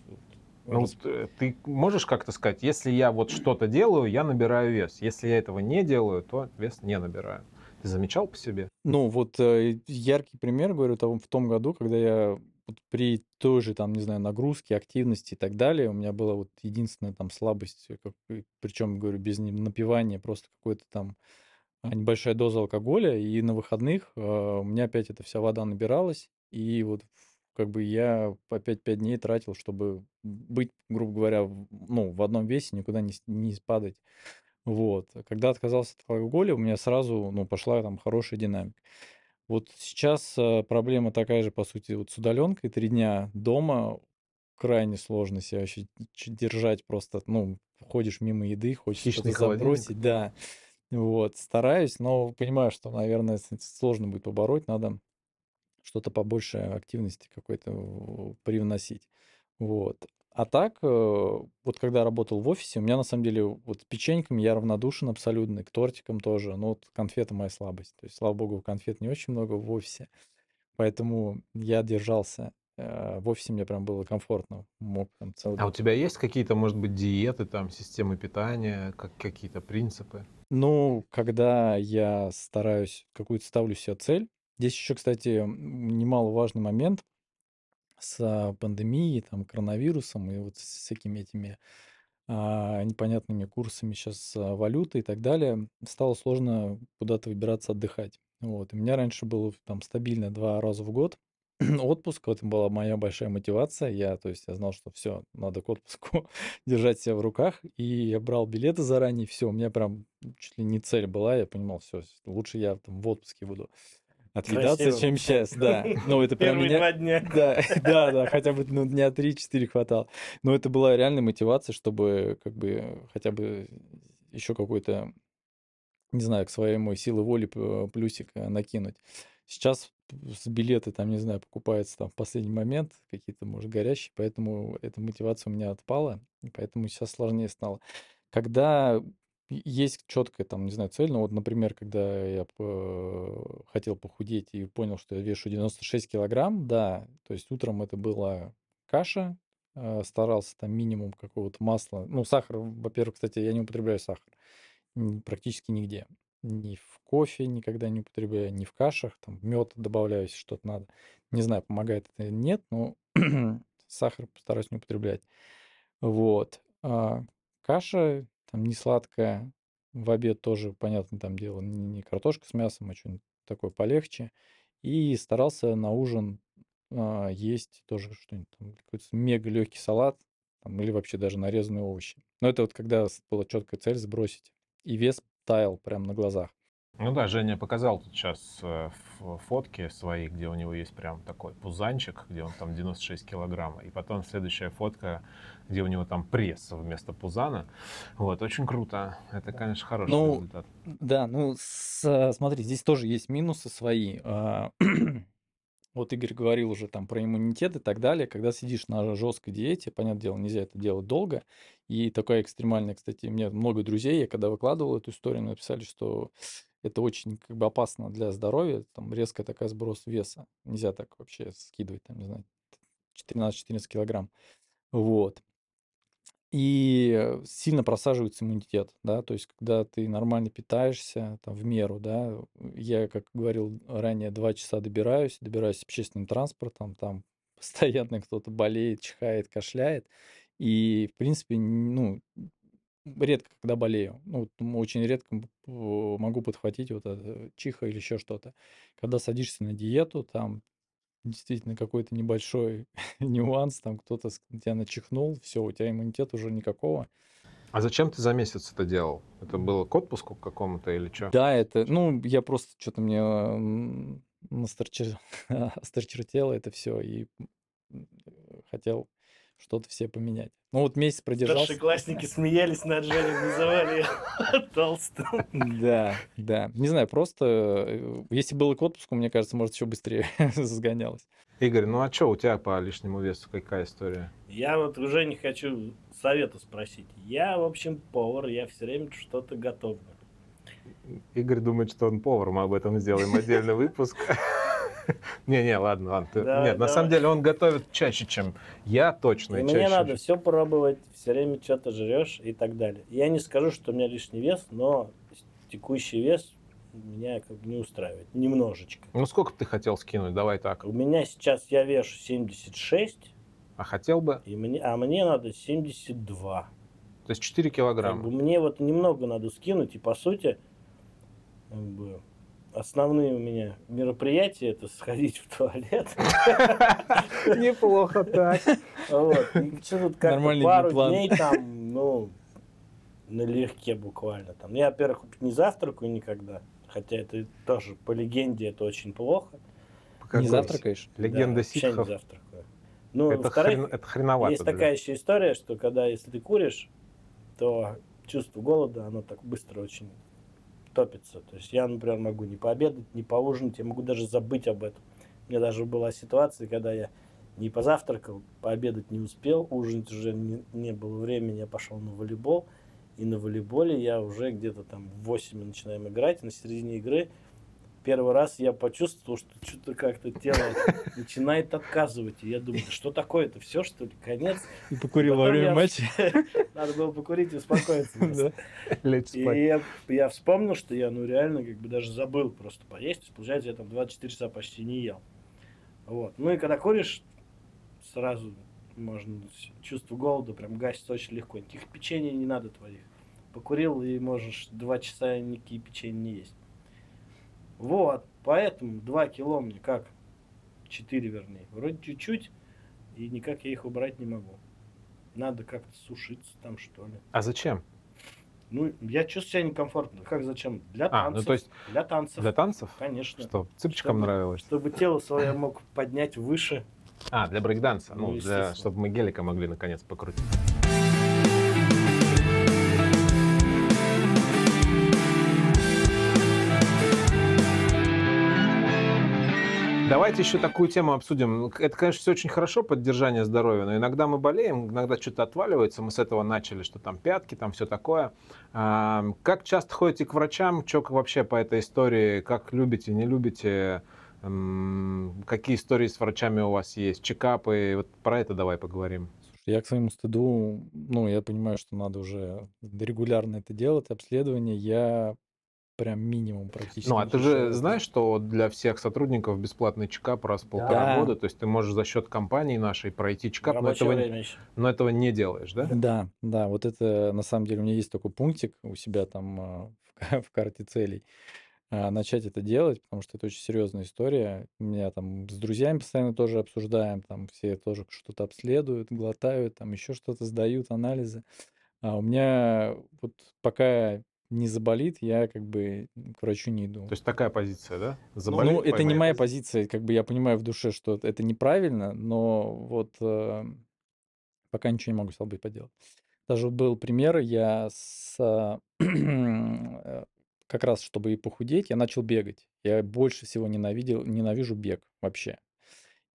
Ну, вот, э, ты можешь как-то сказать, если я вот что-то делаю, я набираю вес. Если я этого не делаю, то вес не набираю. Ты замечал по себе? Ну, вот э, яркий пример, говорю, того, в том году, когда я вот при той же, там, не знаю, нагрузке, активности и так далее, у меня была вот единственная там слабость, причем, говорю, без не- напивания, просто какой-то там небольшая доза алкоголя, и на выходных э, у меня опять эта вся вода набиралась, и вот как бы я опять пять дней тратил, чтобы быть, грубо говоря, в- ну, в одном весе, никуда не, не спадать. Вот. Когда отказался от алкоголя, у меня сразу, ну, пошла там хорошая динамика. Вот сейчас проблема такая же, по сути, вот с удаленкой. Три дня дома крайне сложно себя вообще держать просто, ну, ходишь мимо еды, хочешь что-то забросить, да. Вот, стараюсь, но понимаю, что, наверное, сложно будет побороть, надо что-то побольше активности какой-то привносить. Вот. А так, э, вот когда работал в офисе, у меня на самом деле вот с печеньками я равнодушен абсолютно, к тортикам тоже. Но вот конфеты моя слабость. То есть, слава богу, конфет не очень много в офисе. Поэтому я держался. Э, в офисе мне прям было комфортно. Мог там целый А у тебя есть какие-то, может быть, диеты, там, системы питания, как, какие-то принципы? Ну, когда я стараюсь, какую-то ставлю себе цель. Здесь еще, кстати, немаловажный момент – с а, пандемией, там, коронавирусом и вот с всякими этими а, непонятными курсами сейчас а, валюты и так далее, стало сложно куда-то выбираться отдыхать. Вот. И у меня раньше было там стабильно два раза в год отпуск, вот это была моя большая мотивация. Я, то есть, я знал, что все, надо к отпуску держать себя в руках. И я брал билеты заранее, все, у меня прям чуть ли не цель была, я понимал, все, лучше я там в отпуске буду отвидаться, Красиво. чем сейчас, да. Ну, это прям меня... два дня. Да, да, да, хотя бы ну, дня три-четыре хватало. Но это была реальная мотивация, чтобы как бы хотя бы еще какой-то, не знаю, к своей мой силы воли плюсик э, накинуть. Сейчас билеты там, не знаю, покупаются там в последний момент, какие-то, может, горящие, поэтому эта мотивация у меня отпала, и поэтому сейчас сложнее стало. Когда есть четкая там, не знаю, цель. Но вот, например, когда я хотел похудеть и понял, что я вешу 96 килограмм, да, то есть утром это была каша, э, старался там минимум какого-то масла. Ну, сахар, во-первых, кстати, я не употребляю сахар практически нигде. Ни в кофе никогда не употребляю, ни в кашах, там мед добавляю, если что-то надо. Не знаю, помогает это или нет, но сахар постараюсь не употреблять. Вот. А каша там не сладкое. В обед тоже, понятно, там делал не картошка с мясом, а что-нибудь такое полегче. И старался на ужин а, есть тоже что-нибудь, там, какой-то мега легкий салат, там, или вообще даже нарезанные овощи. Но это вот когда была четкая цель сбросить. И вес таял прямо на глазах. Ну да, Женя показал тут сейчас э, фотки свои, где у него есть прям такой пузанчик, где он там 96 килограмм. И потом следующая фотка, где у него там пресс вместо пузана. Вот, очень круто. Это, конечно, хороший ну, результат. Да, ну с, смотри, здесь тоже есть минусы свои. Вот Игорь говорил уже там про иммунитет и так далее. Когда сидишь на жесткой диете, понятное дело, нельзя это делать долго. И такая экстремальная, кстати, мне много друзей, я когда выкладывал эту историю, написали, что это очень как бы опасно для здоровья, там резкая такая сброс веса. Нельзя так вообще скидывать, там, не знаю, 13-14 килограмм. Вот. И сильно просаживается иммунитет, да, то есть когда ты нормально питаешься, там, в меру, да, я, как говорил ранее, два часа добираюсь, добираюсь общественным транспортом, там постоянно кто-то болеет, чихает, кашляет, и, в принципе, ну, редко, когда болею. Ну, очень редко могу подхватить вот это чиха или еще что-то. Когда садишься на диету, там действительно какой-то небольшой нюанс, там кто-то тебя начихнул, все, у тебя иммунитет уже никакого. А зачем ты за месяц это делал? Это было к отпуску какому-то или что? Да, это, ну, я просто что-то мне настарчер... осточертело это все и хотел что-то все поменять. Ну вот месяц продержался. Старшеклассники смеялись над Женей, называли толстым. Да, да. Не знаю, просто э, если было к отпуску, мне кажется, может, еще быстрее сгонялось. Игорь, ну а что у тебя по лишнему весу? Какая история? Я вот уже не хочу совета спросить. Я, в общем, повар, я все время что-то готовлю. Игорь думает, что он повар, мы об этом сделаем отдельный выпуск. Не-не, ладно, ладно. Да, Нет, на самом деле он готовит чаще, чем я точно. И мне надо все пробовать, все время что-то жрешь и так далее. Я не скажу, что у меня лишний вес, но текущий вес меня как бы не устраивает. Немножечко. Ну, сколько бы ты хотел скинуть? Давай так. У меня сейчас я вешу 76. А хотел бы? И мне, а мне надо 72. То есть 4 килограмма. Как бы мне вот немного надо скинуть, и по сути, как бы, основные у меня мероприятия это сходить в туалет. Неплохо так. Вот. Что тут как пару дней там, ну, налегке буквально. Там. Я, во-первых, не завтракаю никогда, хотя это тоже по легенде это очень плохо. Не завтракаешь? Легенда Да, вообще не ситхов. завтракаю. Ну, это, во-вторых, хрен- это хреновато. есть такая еще история, что когда если ты куришь, то чувство голода, оно так быстро очень топится. То есть я, например, могу не пообедать, не поужинать, я могу даже забыть об этом. У меня даже была ситуация, когда я не позавтракал, пообедать не успел, ужинать уже не, не было времени, я пошел на волейбол. И на волейболе я уже где-то там в 8 мы начинаем играть, на середине игры первый раз я почувствовал, что что-то как-то тело начинает отказывать. И я думаю, «Да что такое это все, что ли, конец? И покурил во время я- матча. Надо было покурить и успокоиться. Да. И я, я вспомнил, что я, ну, реально, как бы даже забыл просто поесть. То есть, Получается, я там 24 часа почти не ел. Вот. Ну и когда куришь, сразу можно чувство голода прям гасится очень легко. Никаких печений не надо твоих. Покурил и можешь два часа никакие печенья не есть. Вот. Поэтому 2 кило мне как? 4 вернее. Вроде чуть-чуть, и никак я их убрать не могу. Надо как-то сушиться там, что ли. А зачем? Ну, я чувствую себя некомфортно. Как зачем? Для А, ну, танцев. то есть Для танцев. Для танцев? Конечно. Что, цыпочкам Чтобы- нравилось? Чтобы тело свое мог поднять выше. А, для брейкданса. Ну, Ну, для, чтобы мы гелика могли наконец покрутить. Давайте еще такую тему обсудим. Это, конечно, все очень хорошо, поддержание здоровья, но иногда мы болеем, иногда что-то отваливается. Мы с этого начали, что там пятки, там все такое. А, Как часто ходите к врачам? Что вообще по этой истории? Как любите, не любите? Какие истории с врачами у вас есть? Чекапы? Вот про это давай поговорим. Я к своему стыду, ну, я понимаю, что надо уже регулярно это делать, обследование. Я прям минимум практически. Ну, а ты же знаешь, что для всех сотрудников бесплатный чекап раз в полтора Да. года, то есть ты можешь за счет компании нашей пройти чекап, но этого, но этого не делаешь, да? Да, да, вот это на самом деле у меня есть такой пунктик у себя там а, в, в карте целей. а, Начать это делать, потому что это очень серьезная история. У меня там с друзьями постоянно тоже обсуждаем, там все тоже что-то обследуют, глотают, там еще что-то сдают, анализы. А у меня вот пока не заболит, я как бы к врачу не иду. То есть такая позиция, да? Ну, Заболеть, это не моя позиция, как бы я понимаю в душе, что это неправильно, но вот э, пока ничего не могу с собой поделать. Даже был пример, я с, а, э, как раз, чтобы и похудеть, я начал бегать. Я больше всего ненавидел, ненавижу бег вообще.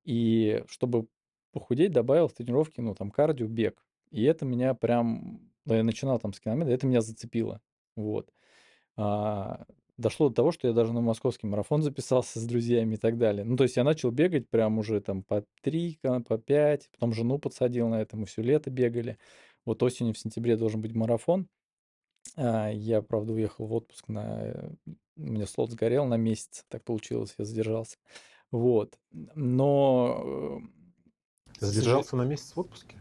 И чтобы похудеть, добавил в тренировки, ну, там, кардио, бег. И это меня прям, да, я начинал там с километра, это меня зацепило. Вот. А, дошло до того, что я даже на московский марафон записался с друзьями и так далее. Ну, то есть я начал бегать прям уже там по 3, по 5, потом жену подсадил на это, мы все лето бегали. Вот осенью в сентябре должен быть марафон. А, Я, правда, уехал в отпуск на... У меня слот сгорел на месяц, так получилось, я задержался. Вот. Но... э, Задержался на месяц в отпуске?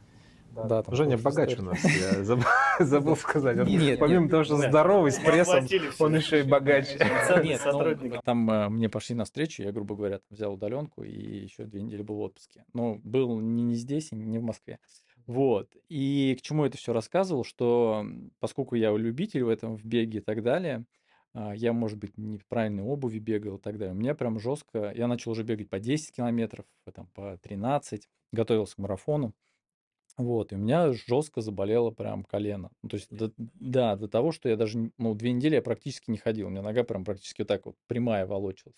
сожа- Да, там Женя хорошая богач у нас, я забыл, забыл сказать. Он Нет, Помимо нет. того, что Да. здоровый, с прессом, он еще и богач. Ценный Нет, ну, сотрудник. там э, мне пошли навстречу, я, грубо говоря, там взял удаленку и еще две недели был в отпуске. Ну, был не, не здесь, и не в Москве. Вот. И к чему это все рассказывал, что поскольку я любитель в этом, в беге и так далее, а, я, может быть, не в правильной обуви бегал и так далее. У меня прям жестко... Я начал уже бегать по 10 километров, там, по 13, готовился к марафону. Вот, и у меня жестко заболело прям колено. Ну, то есть, до- да, до того, что я даже, ну, две недели я практически не ходил. У меня нога прям практически вот так вот прямая волочилась.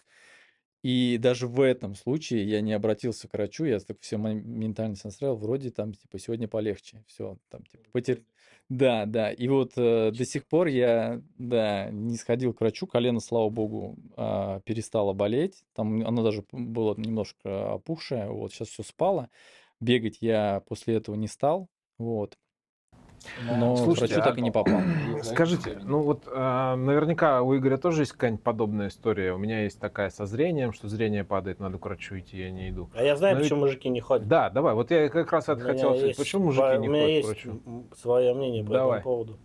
И даже в этом случае я не обратился к врачу, я так все ментально настроил, вроде там, типа, сегодня полегче, все, там, типа, потер... Да, да, и вот э, до сих пор я, да, не сходил к врачу, колено, слава богу, а, перестало болеть, там оно даже было немножко опухшее, вот, сейчас все спало, бегать я после этого не стал, вот, но к Слушайте, врачу а- так и не попал. Скажите, ну вот а, наверняка у Игоря тоже есть какая-нибудь подобная история. У меня есть такая со зрением, что зрение падает, надо к врачу идти, я не иду. А я знаю, и- почему мужики не ходят. Да, давай, вот я как раз это хотел сказать. есть Почему мужики ба- не У меня ходят к есть врачу? м, свое мнение по Давай. этому поводу.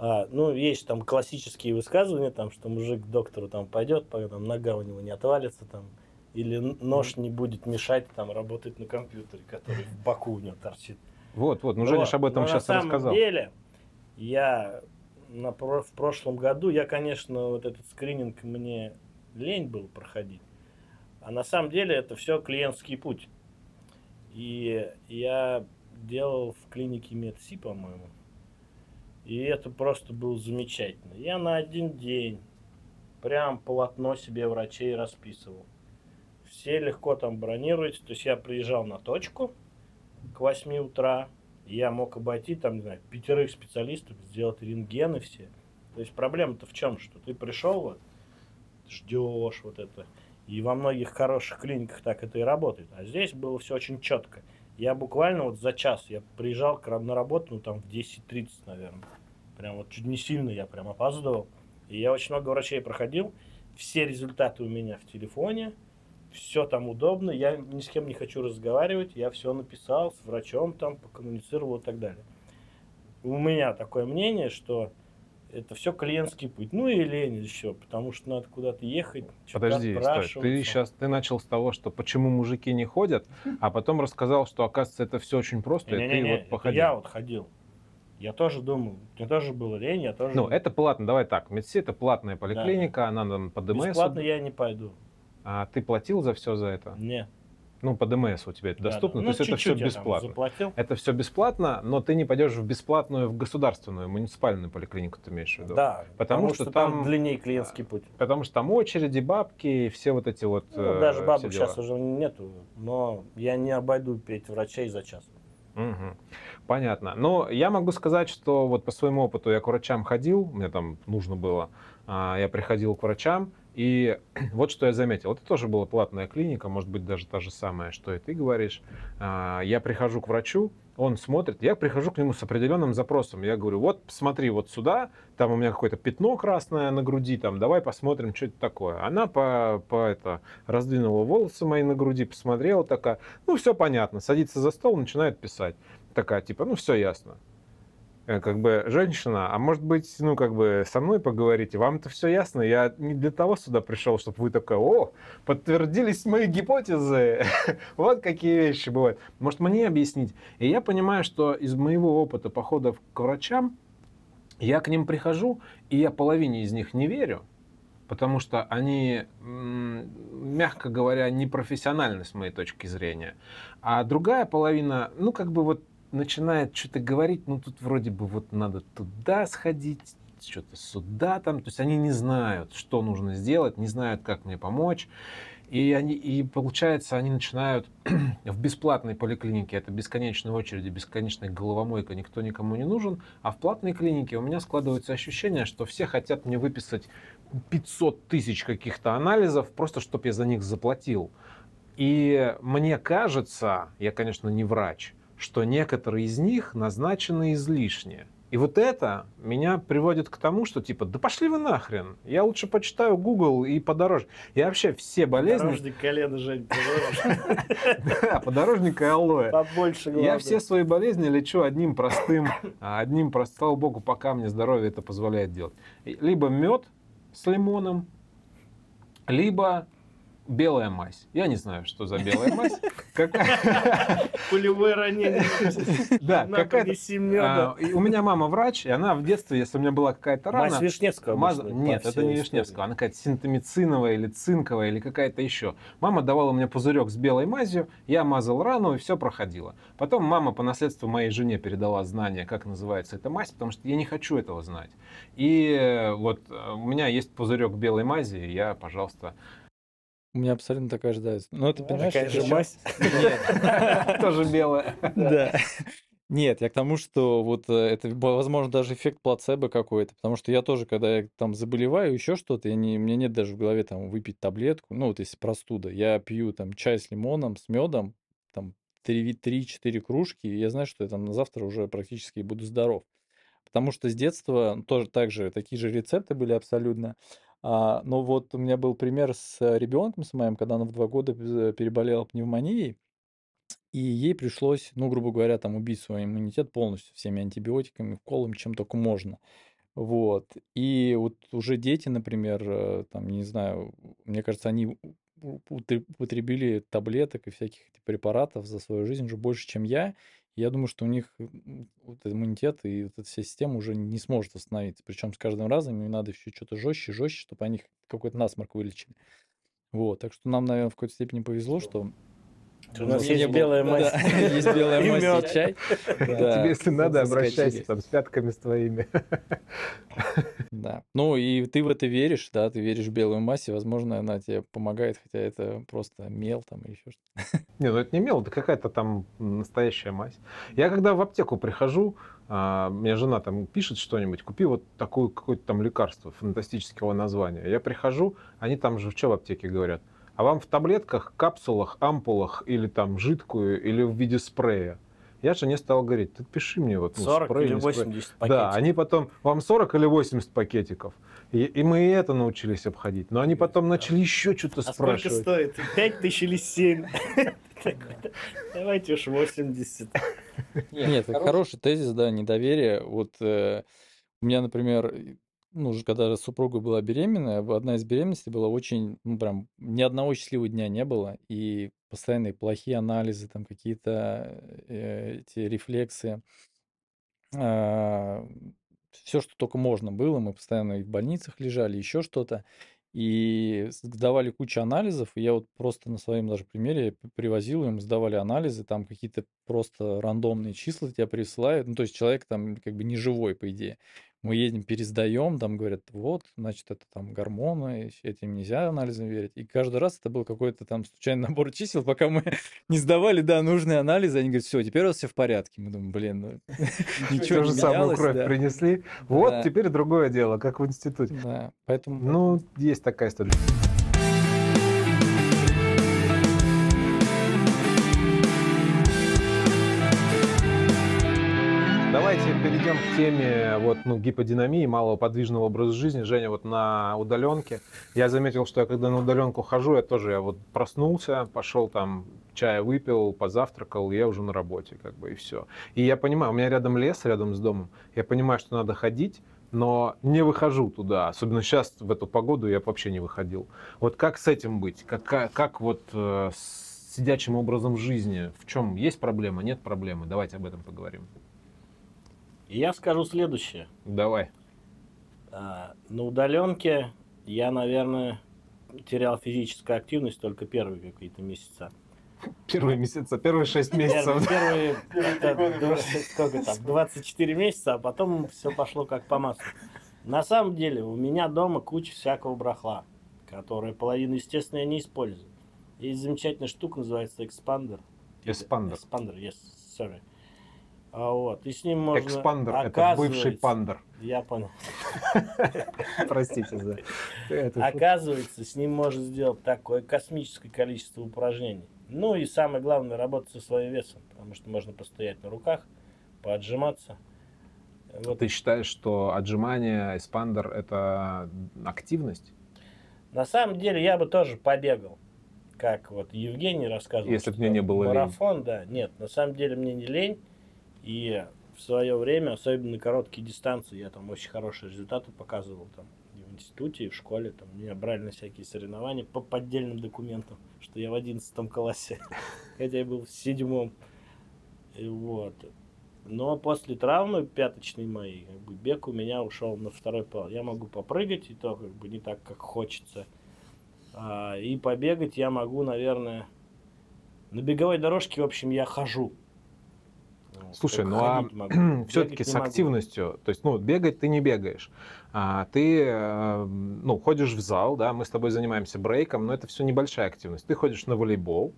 А, ну, есть там классические высказывания, там, что мужик к доктору там пойдет, пока там нога у него не отвалится, там, или нож не будет мешать там работать на компьютере, который в боку у него торчит. Вот, вот, ну Женя ж об этом Но сейчас на самом рассказал. деле, Я на, в прошлом году, я, конечно, вот этот скрининг мне лень был проходить. А на самом деле это все клиентский путь. И я делал в клинике МедСи, по-моему. И это просто было замечательно. Я на один день прям полотно себе врачей расписывал. Все легко там бронируете. То есть я приезжал на точку к 8 утра. Я мог обойти там, не знаю, пятерых специалистов, сделать рентгены все. То есть проблема-то в чем? Что ты пришел, вот, ждешь вот это. И во многих хороших клиниках так это и работает. А здесь было все очень четко. Я буквально вот за час, я приезжал на работу, ну там в 10.30, наверное. Прям вот чуть не сильно я прям опаздывал. И я очень много врачей проходил. Все результаты у меня в телефоне. Все там удобно. Я ни с кем не хочу разговаривать. Я все написал, с врачом там покоммуницировал и так далее. У меня такое мнение, что это все клиентский путь. Ну и лень еще, потому что надо куда-то ехать, что-то Подожди, стой. Ты сейчас ты начал с того, что почему мужики не ходят, а потом рассказал, что оказывается это все очень просто, и ты вот походил. я вот ходил. Я тоже думал, мне тоже было лень, я тоже... Ну, это платно, давай так. Медси это платная поликлиника, она нам по ДМС. Бесплатно я не пойду. А ты платил за все за это? Не. Ну, по ДМС у тебя это Да, доступно, да. то есть это все бесплатно. заплатил. Это все бесплатно, но ты не пойдешь в бесплатную, в государственную, муниципальную поликлинику, ты имеешь в виду? Да, Потому потому, что что, там- там длиннее клиентский путь. Потому что там очереди, бабки и все вот эти вот Ну, э, даже бабок сейчас уже нету, но я не обойду пять врачей за час. Мгм. Понятно. Но я могу сказать, что вот по своему опыту я к врачам ходил, мне там нужно было, а, я приходил к врачам, и вот что я заметил. Это тоже была платная клиника, может быть, даже та же самая, что и ты говоришь. А, Я прихожу к врачу, он смотрит, я прихожу к нему с определенным запросом. Я говорю, вот посмотри вот сюда, там у меня какое-то пятно красное на груди, там давай посмотрим, что это такое. Она по, по это раздвинула волосы мои на груди, посмотрела такая, ну все понятно, садится за стол, начинает писать. Такая типа, ну все ясно. Э, Как бы женщина, а может быть, ну как бы со мной поговорите, вам это все ясно, я не для того сюда пришел, чтобы вы такая, о, подтвердились мои гипотезы, вот какие вещи бывают. Может мне объяснить? И я понимаю, что из моего опыта походов к врачам, я к ним прихожу, и я половине из них не верю, потому что они, мягко говоря, непрофессиональны с моей точки зрения. А другая половина, ну, как бы вот начинает что-то говорить, ну, тут вроде бы вот надо туда сходить, что-то сюда там. То есть они не знают, что нужно сделать, не знают, как мне помочь. И, они, и получается, они начинают в бесплатной поликлинике, это бесконечные очереди, бесконечная головомойка, никто никому не нужен, а в платной клинике у меня складывается ощущение, что все хотят мне выписать 500 тысяч каких-то анализов, просто чтобы я за них заплатил. И мне кажется, я, конечно, не врач, что некоторые из них назначены излишне. И вот это меня приводит к тому, что типа, да пошли вы нахрен, я лучше почитаю Google и подорожник. Я вообще все болезни... Дорожник колено, Жень. Да, подорожник и алоэ. Побольше Я все свои болезни лечу одним простым, а, одним простым, слава богу, пока мне здоровье это позволяет делать. Либо мед с лимоном, либо белая мазь. Я не знаю, что за белая мазь. Пулевое ранение. Да, какая-то... а, У меня мама врач, и она в детстве, если у меня была какая-то рана... Мазь Вишневского. Нет, это не. Вишневского, она какая-то синтомициновая или цинковая или какая-то еще. Мама давала мне пузырек с белой мазью, я мазал рану и все проходило. Потом мама по наследству моей жене передала знания, как называется эта мазь, потому что я не хочу этого знать. И э, вот э, у меня есть пузырек белой мази, и я, пожалуйста, У меня абсолютно такая же, да. Ну, это, понимаешь, Такая же мазь. Тоже белая. Да. Нет, я к тому, что вот э, это, возможно, даже эффект плацебо какой-то, потому что я тоже, когда я там заболеваю, еще что-то, я не, у меня нет даже в голове там выпить таблетку, ну вот если простуда, я пью там чай с лимоном, с медом, там 3-4 кружки, и я знаю, что я там на завтра уже практически буду здоров. Потому что с детства тоже так же, такие же рецепты были абсолютно. А, но вот у меня был пример с ребенком с моим, когда она в два года э, переболела пневмонией, и ей пришлось, ну, грубо говоря, там убить свой иммунитет полностью всеми антибиотиками, уколами, чем только можно. Вот. И вот уже дети, например, э, там, не знаю, мне кажется, они употребили таблеток и всяких препаратов за свою жизнь уже больше, чем я. Я думаю, что у них вот этот иммунитет и вот эта вся система уже не сможет восстановиться. Причем с каждым разом им надо еще что-то жестче, жестче, чтобы они какой-то насморк вылечили. Вот, так что нам, наверное, в какой-то степени повезло, что У нас не есть белая мазь. есть белая мазь и чай. Да, Тебе, если надо, обращайся там с пятками с твоими. Да. Ну и ты в это веришь, да, ты веришь в белую мазь, и, возможно, она тебе помогает, хотя это просто мел там или еще что-то. Не, ну это не мел, это какая-то там настоящая мазь. Я когда в аптеку прихожу, а, мне жена там пишет что-нибудь, купи вот такое какое-то там лекарство фантастического названия. Я прихожу, они там же что в аптеке говорят? А вам в таблетках, капсулах, ампулах или там жидкую, или в виде спрея? Я жене стал говорить, ты пиши мне вот ну, 40 спрей, или не спрей». 80 Да, пакетиков. они потом, вам 40 или 80 пакетиков. И, и мы и это научились обходить. Но они потом начали еще что-то А сколько спрашивать. стоит? 5 тысяч или 7? Давайте уж 80. Нет, это хороший тезис, да, недоверие. Вот э, у меня, например, ну, уже когда супруга была беременная, одна из беременностей была очень, ну, прям, ни одного счастливого дня не было, и постоянные плохие анализы, там какие-то э, эти рефлексы, все, что только можно было, мы постоянно и в больницах лежали, еще что-то, и сдавали кучу анализов, и я вот просто на своем даже примере привозил им, сдавали анализы, там какие-то просто рандомные числа тебя присылают, ну, то есть человек там как бы не живой, по идее. Мы едем, пересдаем, там говорят, вот, значит, это там гормоны, этим нельзя анализам верить. И каждый раз это был какой-то там случайный набор чисел, пока мы не сдавали, да, нужные анализы, они говорят, все, теперь у вас все в порядке. Мы думаем, блин, ну, ничего же самую кровь принесли. Вот теперь другое дело, как в институте. Да, поэтому... Ну, есть такая история. К теме вот, ну, гиподинамии, малого подвижного образа жизни. Женя, вот на удаленке. Я заметил, что я когда на удаленку хожу, я тоже я вот проснулся, пошел там, чая выпил, позавтракал, я уже на работе, как бы, и все. И я понимаю, у меня рядом лес, рядом с домом. Я понимаю, что надо ходить, но не выхожу туда. Особенно сейчас, в эту погоду, я вообще не выходил. Вот как с этим быть? Как, как вот э, с сидячим образом жизни? В чем есть проблема, нет проблемы? Давайте об этом поговорим. И я скажу следующее. Давай. А, На удаленке я, наверное, терял физическую активность только первые какие-то месяца. Первые месяца, первые шесть месяцев. первые сколько там, 24 месяца, а потом все пошло как по маслу. На самом деле у меня дома куча всякого барахла, которое половину, естественно, я не использую. Есть замечательная штука, называется экспандер. Эспандер. Экспандер, yes, sorry. А вот, и с ним можно... Экспандер это бывший пандер. Я понял. Простите за это. Оказывается, с ним можно сделать такое космическое количество упражнений. Ну и самое главное, работать со своим весом, потому что можно постоять на руках, поотжиматься. Вот. Ты считаешь, что отжимание, эспандер это активность? На самом деле я бы тоже побегал, как вот Евгений рассказывал. Если б что мне не было лень. Марафон, да. Нет, на самом деле мне не лень. И в свое время, особенно на короткие дистанции, я там очень хорошие результаты показывал там и в институте, и в школе. Там меня брали на всякие соревнования по поддельным документам, что я в одиннадцатом классе, хотя я был в седьмом. Вот. Но после травмы пяточной моей, как бы, бег у меня ушел на второй план. Я могу попрыгать, и то как бы не так, как хочется. А, и побегать я могу, наверное, на беговой дорожке, в общем, я хожу. Слушай, ну а все-таки с не могу. активностью, то есть, ну, бегать ты не бегаешь, а ты, э, ну, ходишь в зал, да, мы с тобой занимаемся брейком, но это все небольшая активность. Ты ходишь на волейбол,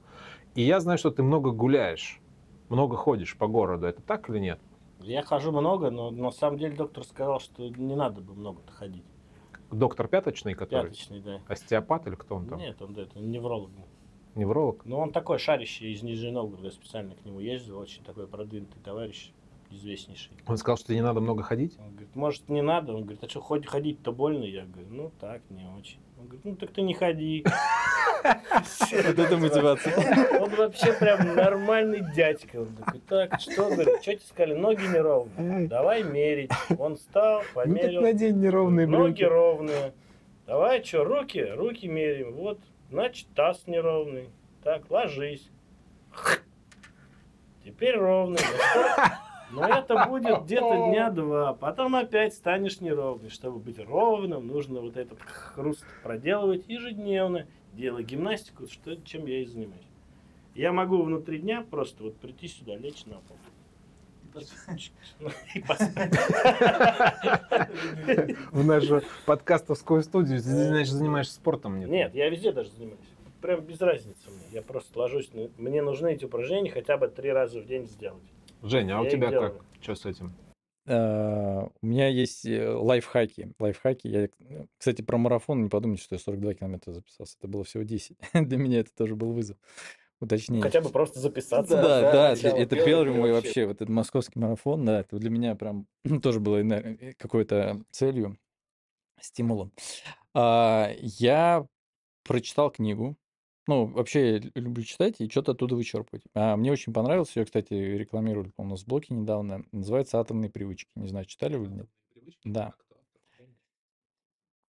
и я знаю, что ты много гуляешь, много ходишь по городу. Это так или нет? Я хожу много, но на самом деле доктор сказал, что не надо бы много-то ходить. Доктор пяточный, который Пяточный, да. остеопат или кто он там? Нет, он да, это невролог. Невролог? Но он такой шарящий из Нижнего Новгорода, я специально к нему ездил, очень такой продвинутый товарищ, известнейший. Он сказал, что тебе не надо много ходить? Он говорит, может, не надо? Он говорит, а что, хоть ходить-то больно? Я говорю, ну так, не очень. Он говорит, ну так ты не ходи. Вот это мотивация. Он вообще прям нормальный дядька. Он такой, так, что, говорит, что тебе сказали, ноги неровные? Давай мерить. Он встал, Ну так померил. надень неровные Ноги ровные. Давай, что, руки? Руки меряем. Вот, значит, таз неровный. Так, ложись. теперь ровный. Но это будет где-то дня два. Потом опять станешь неровный. Чтобы быть ровным, нужно вот этот хруст проделывать ежедневно, делая гимнастику, что, чем я и занимаюсь. Я могу внутри дня просто вот прийти сюда, лечь на пол. В нашу подкастовскую студию. Ты, значит, занимаешься спортом? Нет? Нет, я везде даже занимаюсь. Прям без разницы мне. Я просто ложусь. на- Мне нужны эти упражнения хотя бы три раза в день сделать. Женя, а у тебя как? Что с этим? А, У меня есть э, лайфхаки. Лайфхаки. Я, кстати, про марафон не подумайте, что я 42 километра записался. Это было всего 10. Для меня это тоже был вызов. Уточнение. Хотя бы просто записаться. Да, да, начало это первый мой вообще. вот этот московский марафон, да, это для меня прям тоже было энер- э, какой-то целью, стимулом. А, Я прочитал книгу, ну, вообще люблю читать и что-то оттуда вычерпывать. А мне очень понравилось, ее, кстати, рекламировали, по-моему, у нас в блоке недавно, называется «Атомные привычки». Не знаю, читали вы или нет? Да.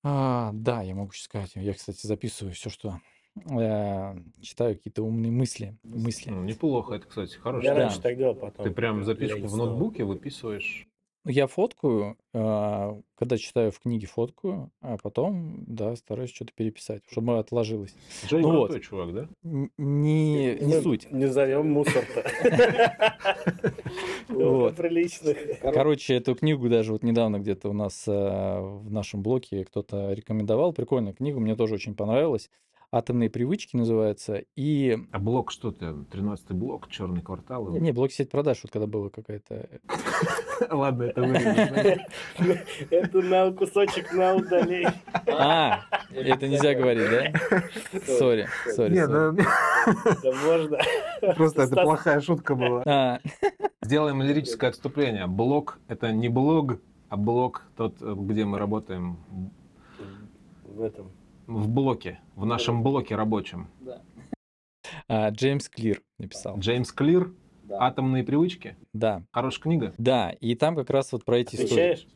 А, да, я могу сейчас сказать. Я, кстати, записываю все, что э, читаю, какие-то умные мысли. мысли. Ну, неплохо, это, кстати, хороший. Я Да. раньше так делал, потом. Ты прям записку в ноутбуке выписываешь. Ну, Я фоткаю, а, когда читаю в книге, фоткаю, а потом, да, стараюсь что-то переписать, чтобы отложилось. Женя Ну вот. чувак, да? Не, не суть. Не зовем мусор-то. Вот. Приличных. Короче, эту книгу даже вот недавно где-то у нас а, в нашем блоке кто-то рекомендовал. Прикольная книга, мне тоже очень понравилась. «Атомные привычки» называется. И... А блок что ты? 13-й блок, черный квартал. Не, блок сеть продаж, вот когда была какая-то... Ладно, это вырежешь. Это на кусочек на удаление. А, это нельзя говорить, да? Sorry, sorry. Не, sorry. ну, Да можно. просто это плохая шутка была. А, Сделаем лирическое отступление. Блог — это не блог, а блок тот, э, где мы работаем В этом. В блоке, в нашем блоке рабочем. а, Джеймс Клир написал. Джеймс Клир «Атомные привычки». Да, Хорошая книга. да, и там как раз вот про эти истории. Отвечаешь?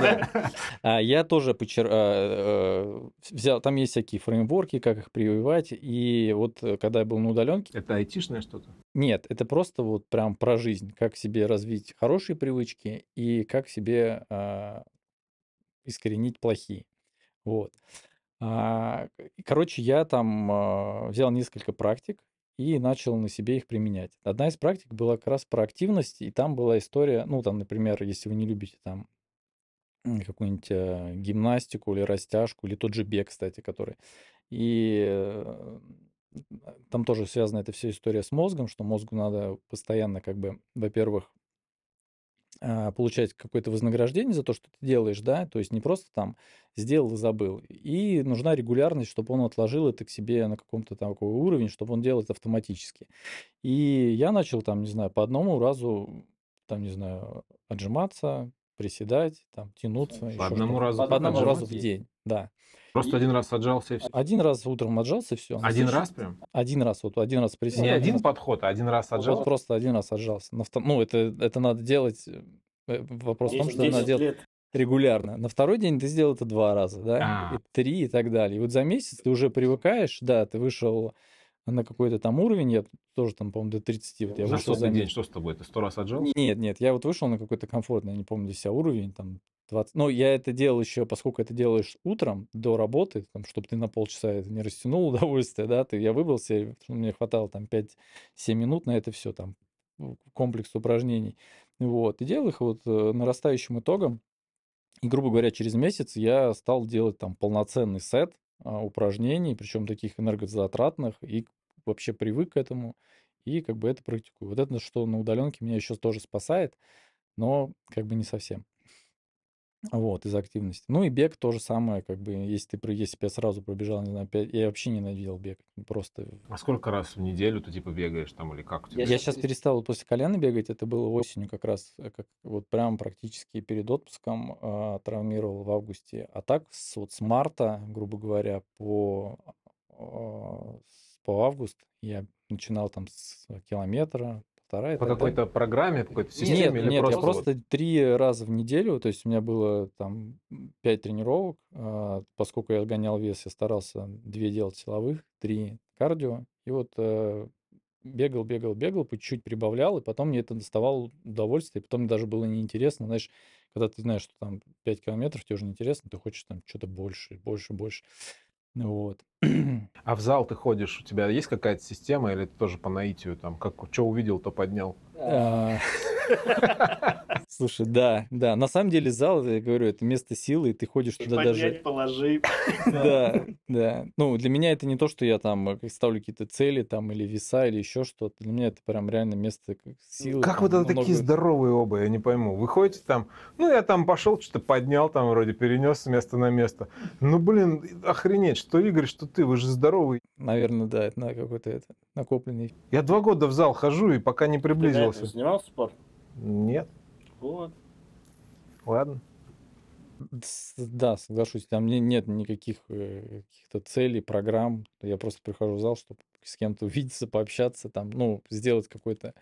Да. А я тоже почер- а, э, взял, там есть всякие фреймворки, как их прививать, и вот э, когда я был на удаленке, Это айтишное что-то? нет, это просто вот прям про жизнь, как себе развить хорошие привычки и как себе искоренить плохие. Вот. А, короче, я там а, взял несколько практик и начал на себе их применять. Одна из практик была как раз про активность, и там была история, ну, там, например, если вы не любите там какую-нибудь э, гимнастику или растяжку, или тот же бег, кстати, который. И э, там тоже связана эта вся история с мозгом, что мозгу надо постоянно, как бы, во-первых, а, получать какое-то вознаграждение за то, что ты делаешь, да, то есть не просто там сделал и забыл. И нужна регулярность, чтобы он отложил это к себе на каком-то там такой уровень, чтобы он делал это автоматически. И я начал там, не знаю, по одному разу, там, не знаю, отжиматься, приседать, там, тянуться. ещё одному что-то. разу По одному разу в день, да. Просто один раз отжался и все. Один раз утром отжался, все. Один раз прям? Один раз, вот один раз приседал. Не один раз- подход, а один раз вот отжался? просто один раз отжался. На втор- Ну, это, это надо делать... э, Вопрос в том, что это надо 10 делать регулярно. На второй день ты сделал это два раза, да, А. и три и так далее. И вот за месяц ты уже привыкаешь, да, ты вышел на какой-то там уровень, я тоже там, по-моему, до 30, вот я На вышел за день что с тобой? Ты сто раз отжался? Нет, нет, я вот вышел на какой-то комфортный, я не помню для себя уровень, там, 20. Но я это делал еще, поскольку это делаешь утром до работы, там, чтобы ты на полчаса это не растянул удовольствие, да, ты, я выбрал себе, мне хватало там 5-7 минут на это все, там, ну, комплекс упражнений. Вот, и делал их вот э, нарастающим итогом. И, грубо говоря, через месяц я стал делать там полноценный сет а, упражнений, причем таких энергозатратных, и вообще привык к этому, и как бы это практикую. Вот это, что на удаленке меня еще тоже спасает, но как бы не совсем. Вот, из активности. Ну и бег то же самое, как бы, если ты, про- если бы я сразу пробежал, не знаю, пять- я вообще ненавидел бег, просто А сколько раз в неделю ты типа бегаешь там или как у тебя? Я сейчас перестал вот после коляна бегать, это было осенью как раз, э, как вот прям практически перед отпуском а, травмировал в августе. А так с, вот с марта, грубо говоря, по, с- по август я начинал там с километра, полтора. и По так далее. какой-то программе, по какой-то Нет, системе или нет, просто, я просто три раза в неделю, то есть у меня было там пять тренировок, а, поскольку я гонял вес, я старался две делать силовых, три кардио, и вот э, бегал, бегал, бегал, по чуть-чуть прибавлял, и потом мне это доставало удовольствие, и потом мне даже было неинтересно, знаешь, когда ты знаешь, что там 5 километров, тебе уже неинтересно, ты хочешь там что-то больше, больше, больше. Вот. А в зал ты ходишь, у тебя есть какая-то система или ты тоже по наитию, там, как, что увидел, то поднял? Слушай, да, да. На самом деле зал, я говорю, это место силы, и ты ходишь туда Поднять, даже... положи. Да, да. Ну, для меня это не то, что я там э, ставлю какие-то цели там или веса или еще что-то. Для меня это прям реально место силы. Как вы тогда много- такие здоровые оба, я не пойму. Вы ходите там, ну я там пошел, что-то поднял, там вроде перенес с места на место. Ну блин, охренеть, что Игорь, что ты, вы же здоровый. Наверное, да, это на какой-то это накопленный. Я два года в зал хожу и пока не Ты приблизился. занимался спортом? Нет, Вот. ладно. Да, соглашусь, там не- нет никаких э, каких-то целей, программ. Я просто прихожу в зал, чтобы с кем-то увидеться, пообщаться, там, ну, сделать какой-то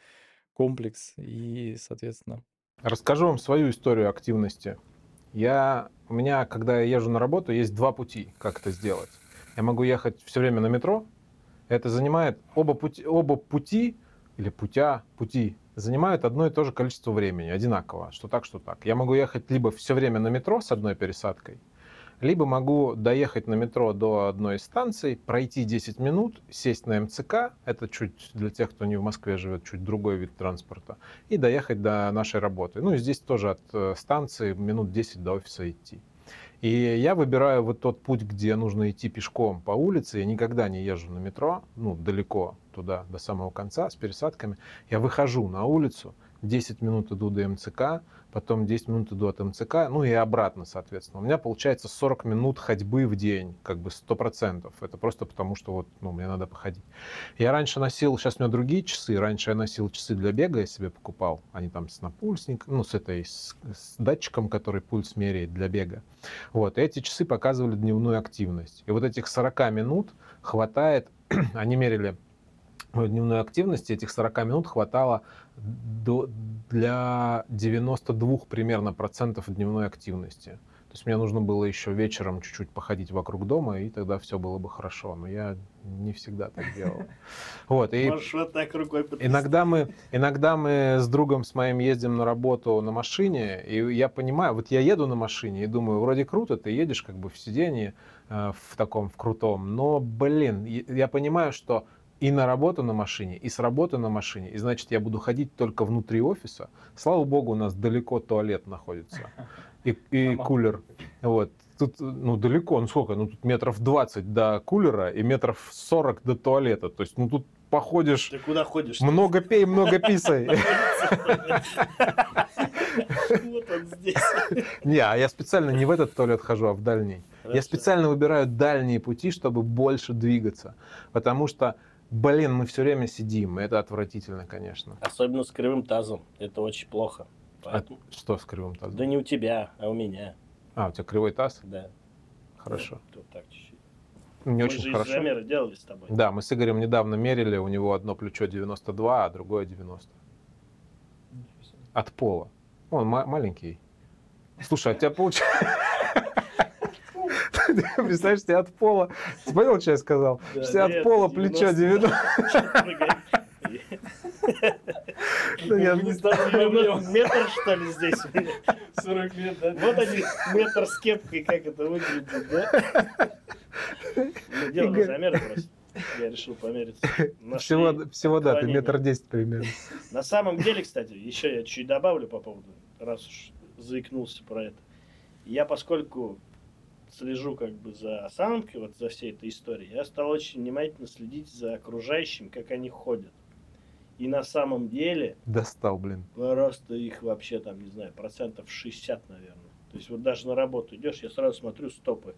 комплекс и, соответственно, Расскажу вам свою историю активности. Я, у меня, когда я езжу на работу, есть два пути, как это сделать. Я могу ехать все время на метро. Это занимает оба пути, оба пути или путя, пути занимают одно и то же количество времени, одинаково, что так, что так. Я могу ехать либо все время на метро с одной пересадкой, либо могу доехать на метро до одной из станций, пройти 10 минут, сесть на МЦК, это чуть для тех, кто не в Москве живет, чуть другой вид транспорта, и доехать до нашей работы. Ну и здесь тоже от э, станции минут 10 до офиса идти. И я выбираю вот тот путь, где нужно идти пешком по улице. Я никогда не езжу на метро, ну, далеко туда, до самого конца, с пересадками. Я выхожу на улицу, 10 минут иду до МЦК, потом 10 минут иду от МЦК, ну и обратно, соответственно. У меня получается 40 минут ходьбы в день, как бы 100%. Это просто потому, что вот, ну, мне надо походить. Я раньше носил, сейчас у меня другие часы, раньше я носил часы для бега, я себе покупал. Они там с напульсником, ну, с этой, с, с датчиком, который пульс меряет для бега. Вот, и эти часы показывали дневную активность. И вот этих 40 минут хватает, они мерили мою дневную активность, и этих 40 минут хватало до, для 92 примерно процентов дневной активности. То есть мне нужно было еще вечером чуть-чуть походить вокруг дома, и тогда все было бы хорошо. Но я не всегда так делал. Вот, и Можешь вот так рукой потрясти. Иногда мы, иногда мы с другом с моим ездим на работу на машине, и я понимаю, вот я еду на машине и думаю, вроде круто, ты едешь как бы в сидении э, в таком, в крутом, но, блин, я понимаю, что и на работу на машине, и с работы на машине, и значит, я буду ходить только внутри офиса. Слава богу, у нас далеко туалет находится и, и кулер. Вот. Тут, ну, далеко, ну сколько? Ну, тут метров 20 до кулера и метров 40 до туалета. То есть, ну, тут походишь, Ты куда ходишь? много пей, много писай. Вот он здесь. Не, а я специально не в этот туалет хожу, а в дальний. Я специально выбираю дальние пути, чтобы больше двигаться. Потому что, блин, мы все время сидим. Это отвратительно, конечно. Особенно с кривым тазом. Это очень плохо. А Поэтому- что с кривым тазом? Да не у тебя, а у меня. А, у тебя кривой таз? Да. Хорошо. Вот так чуть-чуть. Не Мы очень же хорошо. замера делали с тобой. Да, мы с Игорем недавно мерили, у него одно плечо 92, а другое 90. От пола. Он ма- маленький. Слушай, а у тебя получается... Представляешь, тебе от пола... Ты понял, что я сказал? Да, Что от пола плечо 90. Да я не Метр, что ли, здесь у меня? 40 лет, да? Вот они, метр с кепкой, как это выглядит, да? Дело Игорь. замеры просто. Я решил помериться. Нашли Всего, всего да, ты метр десять примерно. На самом деле, кстати, еще я чуть добавлю по поводу, раз уж заикнулся про это. Я, поскольку слежу как бы за самкой, вот за всей этой историей, я стал очень внимательно следить за окружающим, как они ходят. И на самом деле Достал, блин. просто их вообще там, не знаю, процентов 60, наверное. То есть вот даже на работу идешь, я сразу смотрю стопы.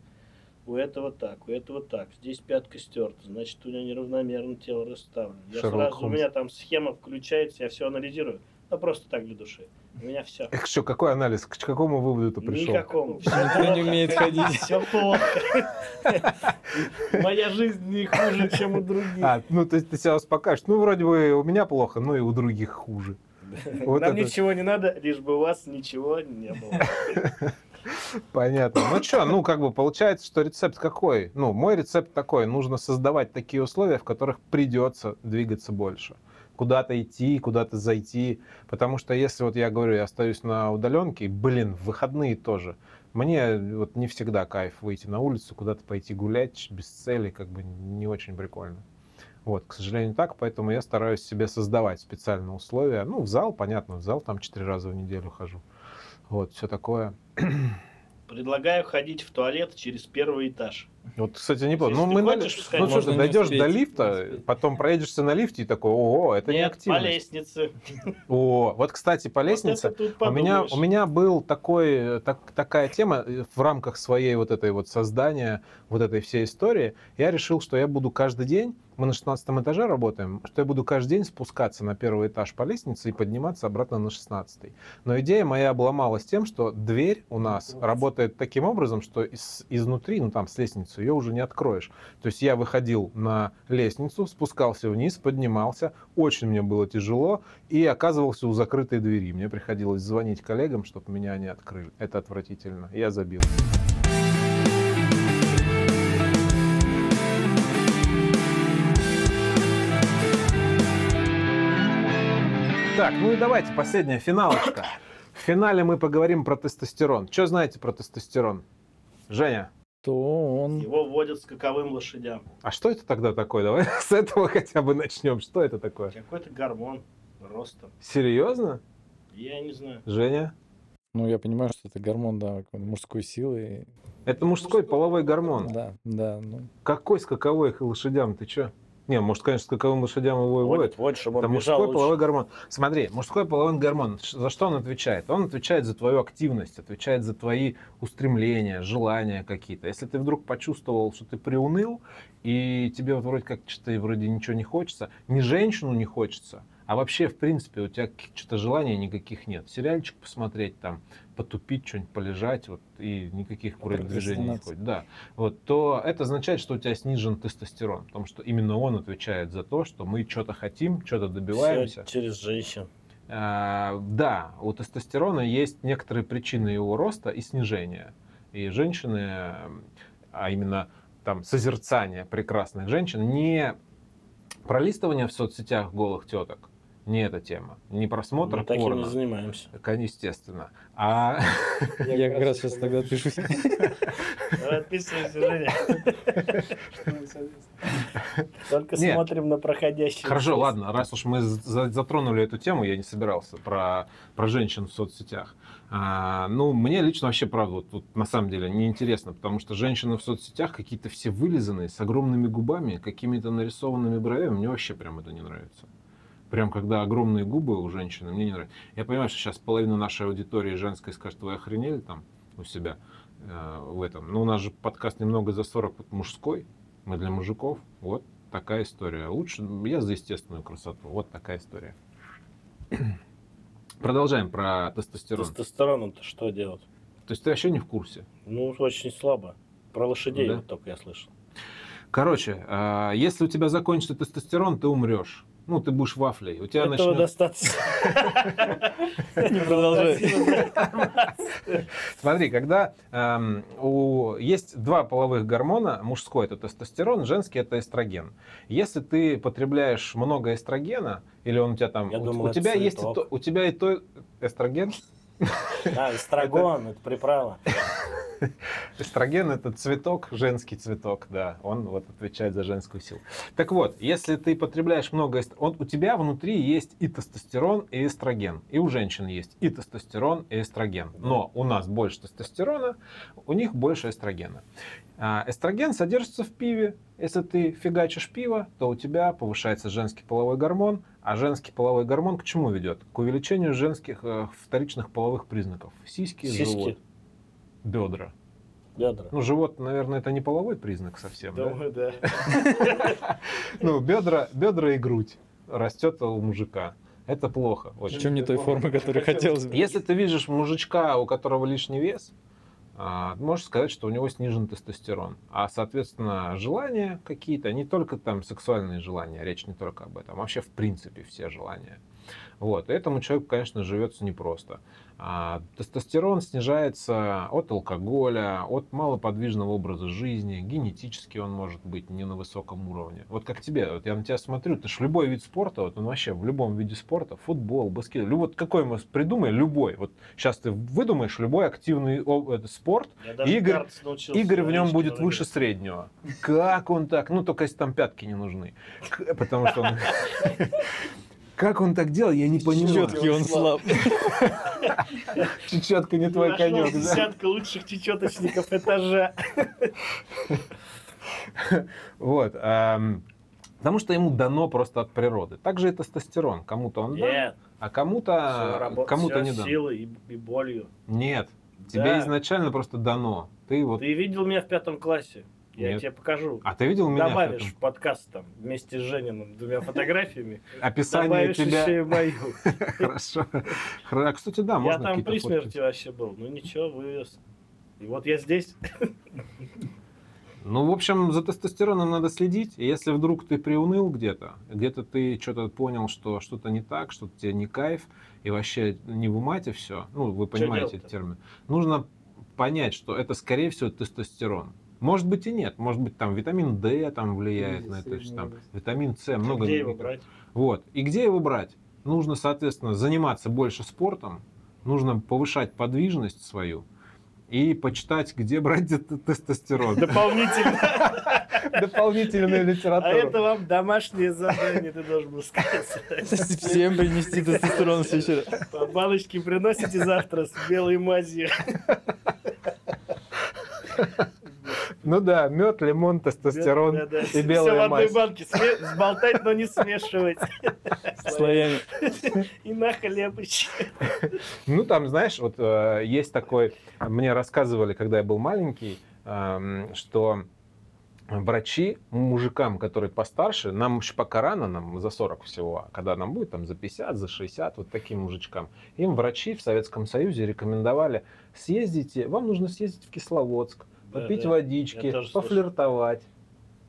У этого так, у этого так. Здесь пятка стерта, значит, у него неравномерно тело расставлено. Я Шерлок сразу, у Холмс. меня там схема включается, я все анализирую. Ну, просто так для души. У меня все. Эх, что, какой анализ? К какому выводу ты пришел? Никакому. Все Никто не умеет ходить. Все плохо. Моя жизнь не хуже, чем у других. А, ну, то есть ты себя успокаиваешь. Ну, вроде бы у меня плохо, но и у других хуже. вот Нам это- ничего не надо, лишь бы у вас ничего не было. Понятно. Ну что, ну как бы получается, что рецепт какой? Ну, мой рецепт такой. Нужно создавать такие условия, в которых придется двигаться больше. Куда-то идти, куда-то зайти. Потому что если вот я говорю, я остаюсь на удаленке, блин, выходные тоже. Мне вот не всегда кайф выйти на улицу, куда-то пойти гулять без цели, как бы не очень прикольно. Вот, к сожалению, так, поэтому я стараюсь себе создавать специальные условия. Ну, в зал, понятно, в зал там четыре раза в неделю хожу. Вот, все такое. Предлагаю ходить в туалет через первый этаж. Вот, кстати, неплохо. Ну, мы на- хочешь ну, что ты дойдешь успеть, до лифта, потом проедешься на лифте и такой, о, это не Нет, по лестнице. О, вот, кстати, по лестнице. Вот У меня, у меня был такой, так, такая тема э, в рамках своей вот этой вот создания, вот этой всей истории. Я решил, что я буду каждый день, мы на 16 этаже работаем, что я буду каждый день спускаться на первый этаж по лестнице и подниматься обратно на 16. Но идея моя обломалась тем, что дверь у нас работает таким образом, что из, изнутри, ну там с лестницы, ее уже не откроешь. То есть я выходил на лестницу, спускался вниз, поднимался, очень мне было тяжело, и оказывался у закрытой двери. Мне приходилось звонить коллегам, чтобы меня не открыли. Это отвратительно. Я забил. Так, ну и давайте, последняя финалочка. В финале мы поговорим про тестостерон. Что знаете про тестостерон? Женя, То он... Его вводят скаковым лошадям. а что это тогда такое? Давай с этого хотя бы начнем. Что это такое? Какой-то гормон роста. Серьезно? Я не знаю. Женя? Ну, я понимаю, что это гормон, да, мужской силы. Это мужской половой гормон. Да, да, ну, Какой скаковой их лошадям? Ты чё? Не, может, конечно, скаковым лошадям его и водят. Вводят, чтобы он бежал мужской лучше. половой гормон. Смотри, мужской половой гормон, за что он отвечает? Он отвечает за твою активность, отвечает за твои устремления, желания какие-то. Если ты вдруг почувствовал, что ты приуныл, и тебе вот вроде как что-то вроде ничего не хочется, ни женщину не хочется, а вообще, в принципе, у тебя что-то желаний никаких нет. Сериальчик посмотреть, там, потупить, что-нибудь полежать, вот, и никаких вроде движений не ходит. Да. Вот, то это означает, что у тебя снижен тестостерон, потому что именно он отвечает за то, что мы что-то хотим, что-то добиваемся. Всё через женщин. А, да, у тестостерона есть некоторые причины его роста и снижения. И женщины, а именно там созерцание прекрасных женщин, не пролистывание в соцсетях голых теток, не эта тема, не просмотр Мы таким не порно, занимаемся. Кон- естественно, а я как раз сейчас тогда отпишусь. Отписывайся, Женя. Только Нет. смотрим на проходящие. Хорошо, ладно, раз уж мы за- затронули эту тему, я не собирался про, про женщин в соцсетях. А, ну, мне лично вообще, правда, вот, вот на самом деле неинтересно, потому что женщины в соцсетях какие-то все вылизанные, с огромными губами, какими-то нарисованными бровями, мне вообще прям это не нравится. Прям когда огромные губы у женщины, мне не нравится. Я понимаю, что сейчас половина нашей аудитории женской скажет, вы охренели там у себя э, в этом. Но у нас же подкаст немного за 40 вот мужской, мы для мужиков. Вот такая история. Лучше я за естественную красоту. Вот такая история. Продолжаем про тестостерон. Тестостерон-то что делать? То есть ты вообще не в курсе. Ну, очень слабо. Про лошадей Да? вот только я слышал. Короче, а, если у тебя закончится тестостерон, ты умрешь. Ну, ты будешь вафлей. У тебя Этого начнет... достаточно. Не продолжай. Смотри, когда эм, у... есть два половых гормона, мужской это тестостерон, женский это эстроген. Если ты потребляешь много эстрогена, или он у тебя там, Я у, думал, у тебя есть и цветок. то, у тебя и то эстроген, А, эстрагон, это приправа. Эстроген это цветок, женский цветок, да, он вот отвечает за женскую силу. Так вот, если ты потребляешь много эст- он, у тебя внутри есть и тестостерон, и эстроген. И у женщин есть и тестостерон, и эстроген. Но у нас больше тестостерона, у них больше эстрогена. А, Эстроген содержится в пиве. Если ты фигачишь пиво, то у тебя повышается женский половой гормон, а женский половой гормон к чему ведет? К увеличению женских э, вторичных половых признаков. Сиськи, Сиськи. живот, бедра. Бедра. Ну, живот, наверное, это не половой признак совсем, да? Думаю, да. Ну, бедра, бедра и грудь растет у мужика. Это плохо. Очень. Причем не той формы, которую хотелось бы. Если ты видишь мужичка, у которого лишний вес, можешь сказать, что у него снижен тестостерон. А, соответственно, желания какие-то, не только там сексуальные желания, речь не только об этом, а вообще в принципе все желания. Вот. И этому человеку, конечно, живется непросто. А, тестостерон снижается от алкоголя, от малоподвижного образа жизни, генетически он может быть не на высоком уровне. Вот как тебе, вот я на тебя смотрю, ты же любой вид спорта, вот он вообще в любом виде спорта, футбол, баскетбол, любой, вот какой мы придумай, любой. Вот сейчас ты выдумаешь любой активный это спорт, даже Игорь- Игорь в нем будет разыгрывать. выше среднего. Как он так? Ну, только если там пятки не нужны. Потому что он... Как он так делал, я не понимаю. Четкий он слаб. Чечетка не твой конек, да? десятка лучших чечеточников этажа. Вот. Потому что ему дано просто от природы. Также и тестостерон. Кому-то он дан, а кому-то кому-то не дан. силой и, болью. Нет. Тебе изначально просто дано. Ты вот. Ты видел меня в пятом классе? Я Нет. тебе покажу. А ты видел меня? в Добавишь этом? в подкаст там вместе с Жениным двумя фотографиями. Описание Добавишь тебя. еще и мою. Хорошо. А, Кстати, да, Я можно там какие-то при смерти вообще был. Ну ничего, вывез. И вот я здесь. Ну, в общем, за тестостероном надо следить. И если вдруг ты приуныл где-то, где-то ты что-то понял, что что-то не так, что-то тебе не кайф, и вообще не в умате все, ну, вы понимаете этот термин, нужно понять, что это, скорее всего, тестостерон. Может быть и нет, может быть там витамин D там влияет на это, что там витамин С, много. Где его брать? Вот. И где его брать? Нужно, соответственно, заниматься больше спортом, нужно повышать подвижность свою и почитать, где брать тестостерон. Дополнительно. Дополнительную А литературу. это вам домашнее задание, ты должен был сказать. Всем принести тестостерон с вечера. По баночке приносите завтра с белой мазью. Ну да, мед, лимон, тестостерон Да, да, да. и Всё в белая одной банке. Сме- Сболтать, но не смешивать. Слоями. И на хлебыч. Ну там, знаешь, вот э, есть такой, мне рассказывали, когда я был маленький, эм, что врачи мужикам, которые постарше, нам еще пока рано, нам за 40 всего, а когда нам будет там за 50, за 60, вот таким мужичкам, им врачи в Советском Союзе рекомендовали, съездите, вам нужно съездить в Кисловодск, попить да. водички, пофлиртовать.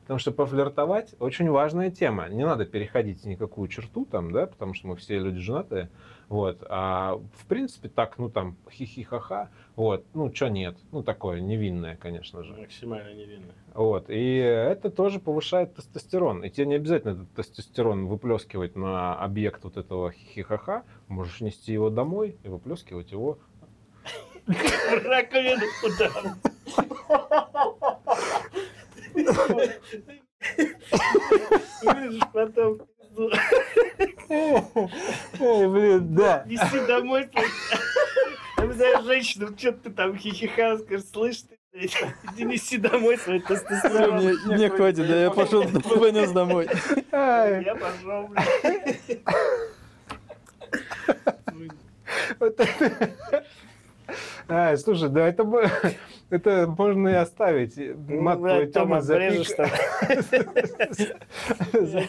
Потому что пофлиртовать очень важная тема. Не надо переходить никакую черту там, да, потому что мы все люди женатые. Вот. А в принципе так, ну там, хихи-ха-ха, вот, ну что нет, ну такое невинное, конечно же. Максимально невинно. Вот. И это тоже повышает тестостерон. И тебе не обязательно этот тестостерон выплескивать на объект вот этого хихи-ха-ха. Можешь нести его домой и выплескивать его. Раковину куда? Вырежешь потом. Эй, блин, да. Неси домой. Обязательно женщину, что ты там хихиха, скажешь, слышь ты, блядь, иди неси домой свой тестостерон. мне, мне хватит, да я пошел понес домой. Я пошел, блядь. Вот это- А, слушай, да это, это можно и оставить. Мат Ну, твой обрежешь запик-.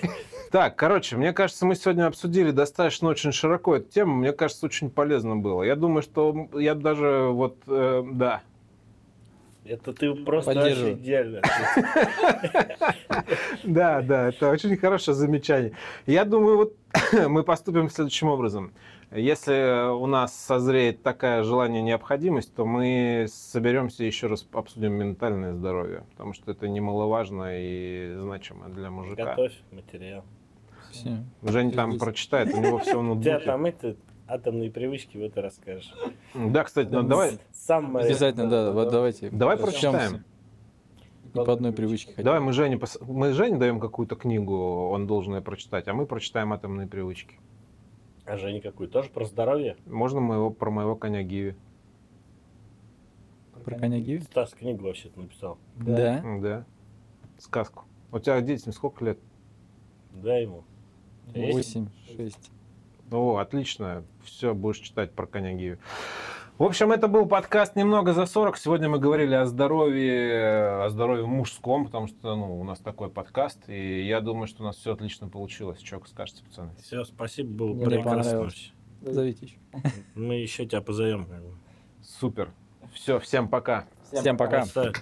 Так, короче, мне кажется, мы сегодня обсудили достаточно очень широко эту тему. Мне кажется, очень полезно было. Я думаю, что я даже вот, э, да. Это ты просто вообще идеально. Да, да, это очень хорошее замечание. Я думаю, вот мы поступим следующим образом. Если у нас созреет такое желание, необходимость, то мы соберемся и еще раз обсудим ментальное здоровье, потому что это немаловажно и значимо для мужика. Готовь материал. Всё. Жень там Есть. прочитает, у него все в У там это, атомные привычки, вот и расскажешь. Да, кстати, ну давай, Сам Обязательно, да, вот давайте. Давай прочитаем. И по одной привычке хотя давай мы Жене, пос- мы Жене даем какую-то книгу, он должен ее прочитать, а мы прочитаем атомные привычки. А Женя какой? Тоже про здоровье? Можно моего, про моего коня Гиви? Про коня Гиви? Стас книгу вообще-то написал. Да. Да. Сказку. У тебя детям сколько лет? Дай ему. Восемь, шесть. О, отлично. Все, будешь читать про коня Гиви. В общем, это был подкаст «Немного за 40». Сегодня мы говорили о здоровье, о здоровье мужском, потому что ну, у нас такой подкаст. И я думаю, что у нас все отлично получилось. Что скажете, пацаны? Все, спасибо, было Мне прекрасно. Зовите еще. Мы еще тебя позовем. как бы. Супер. Все, всем пока. Всем пока. Красавец.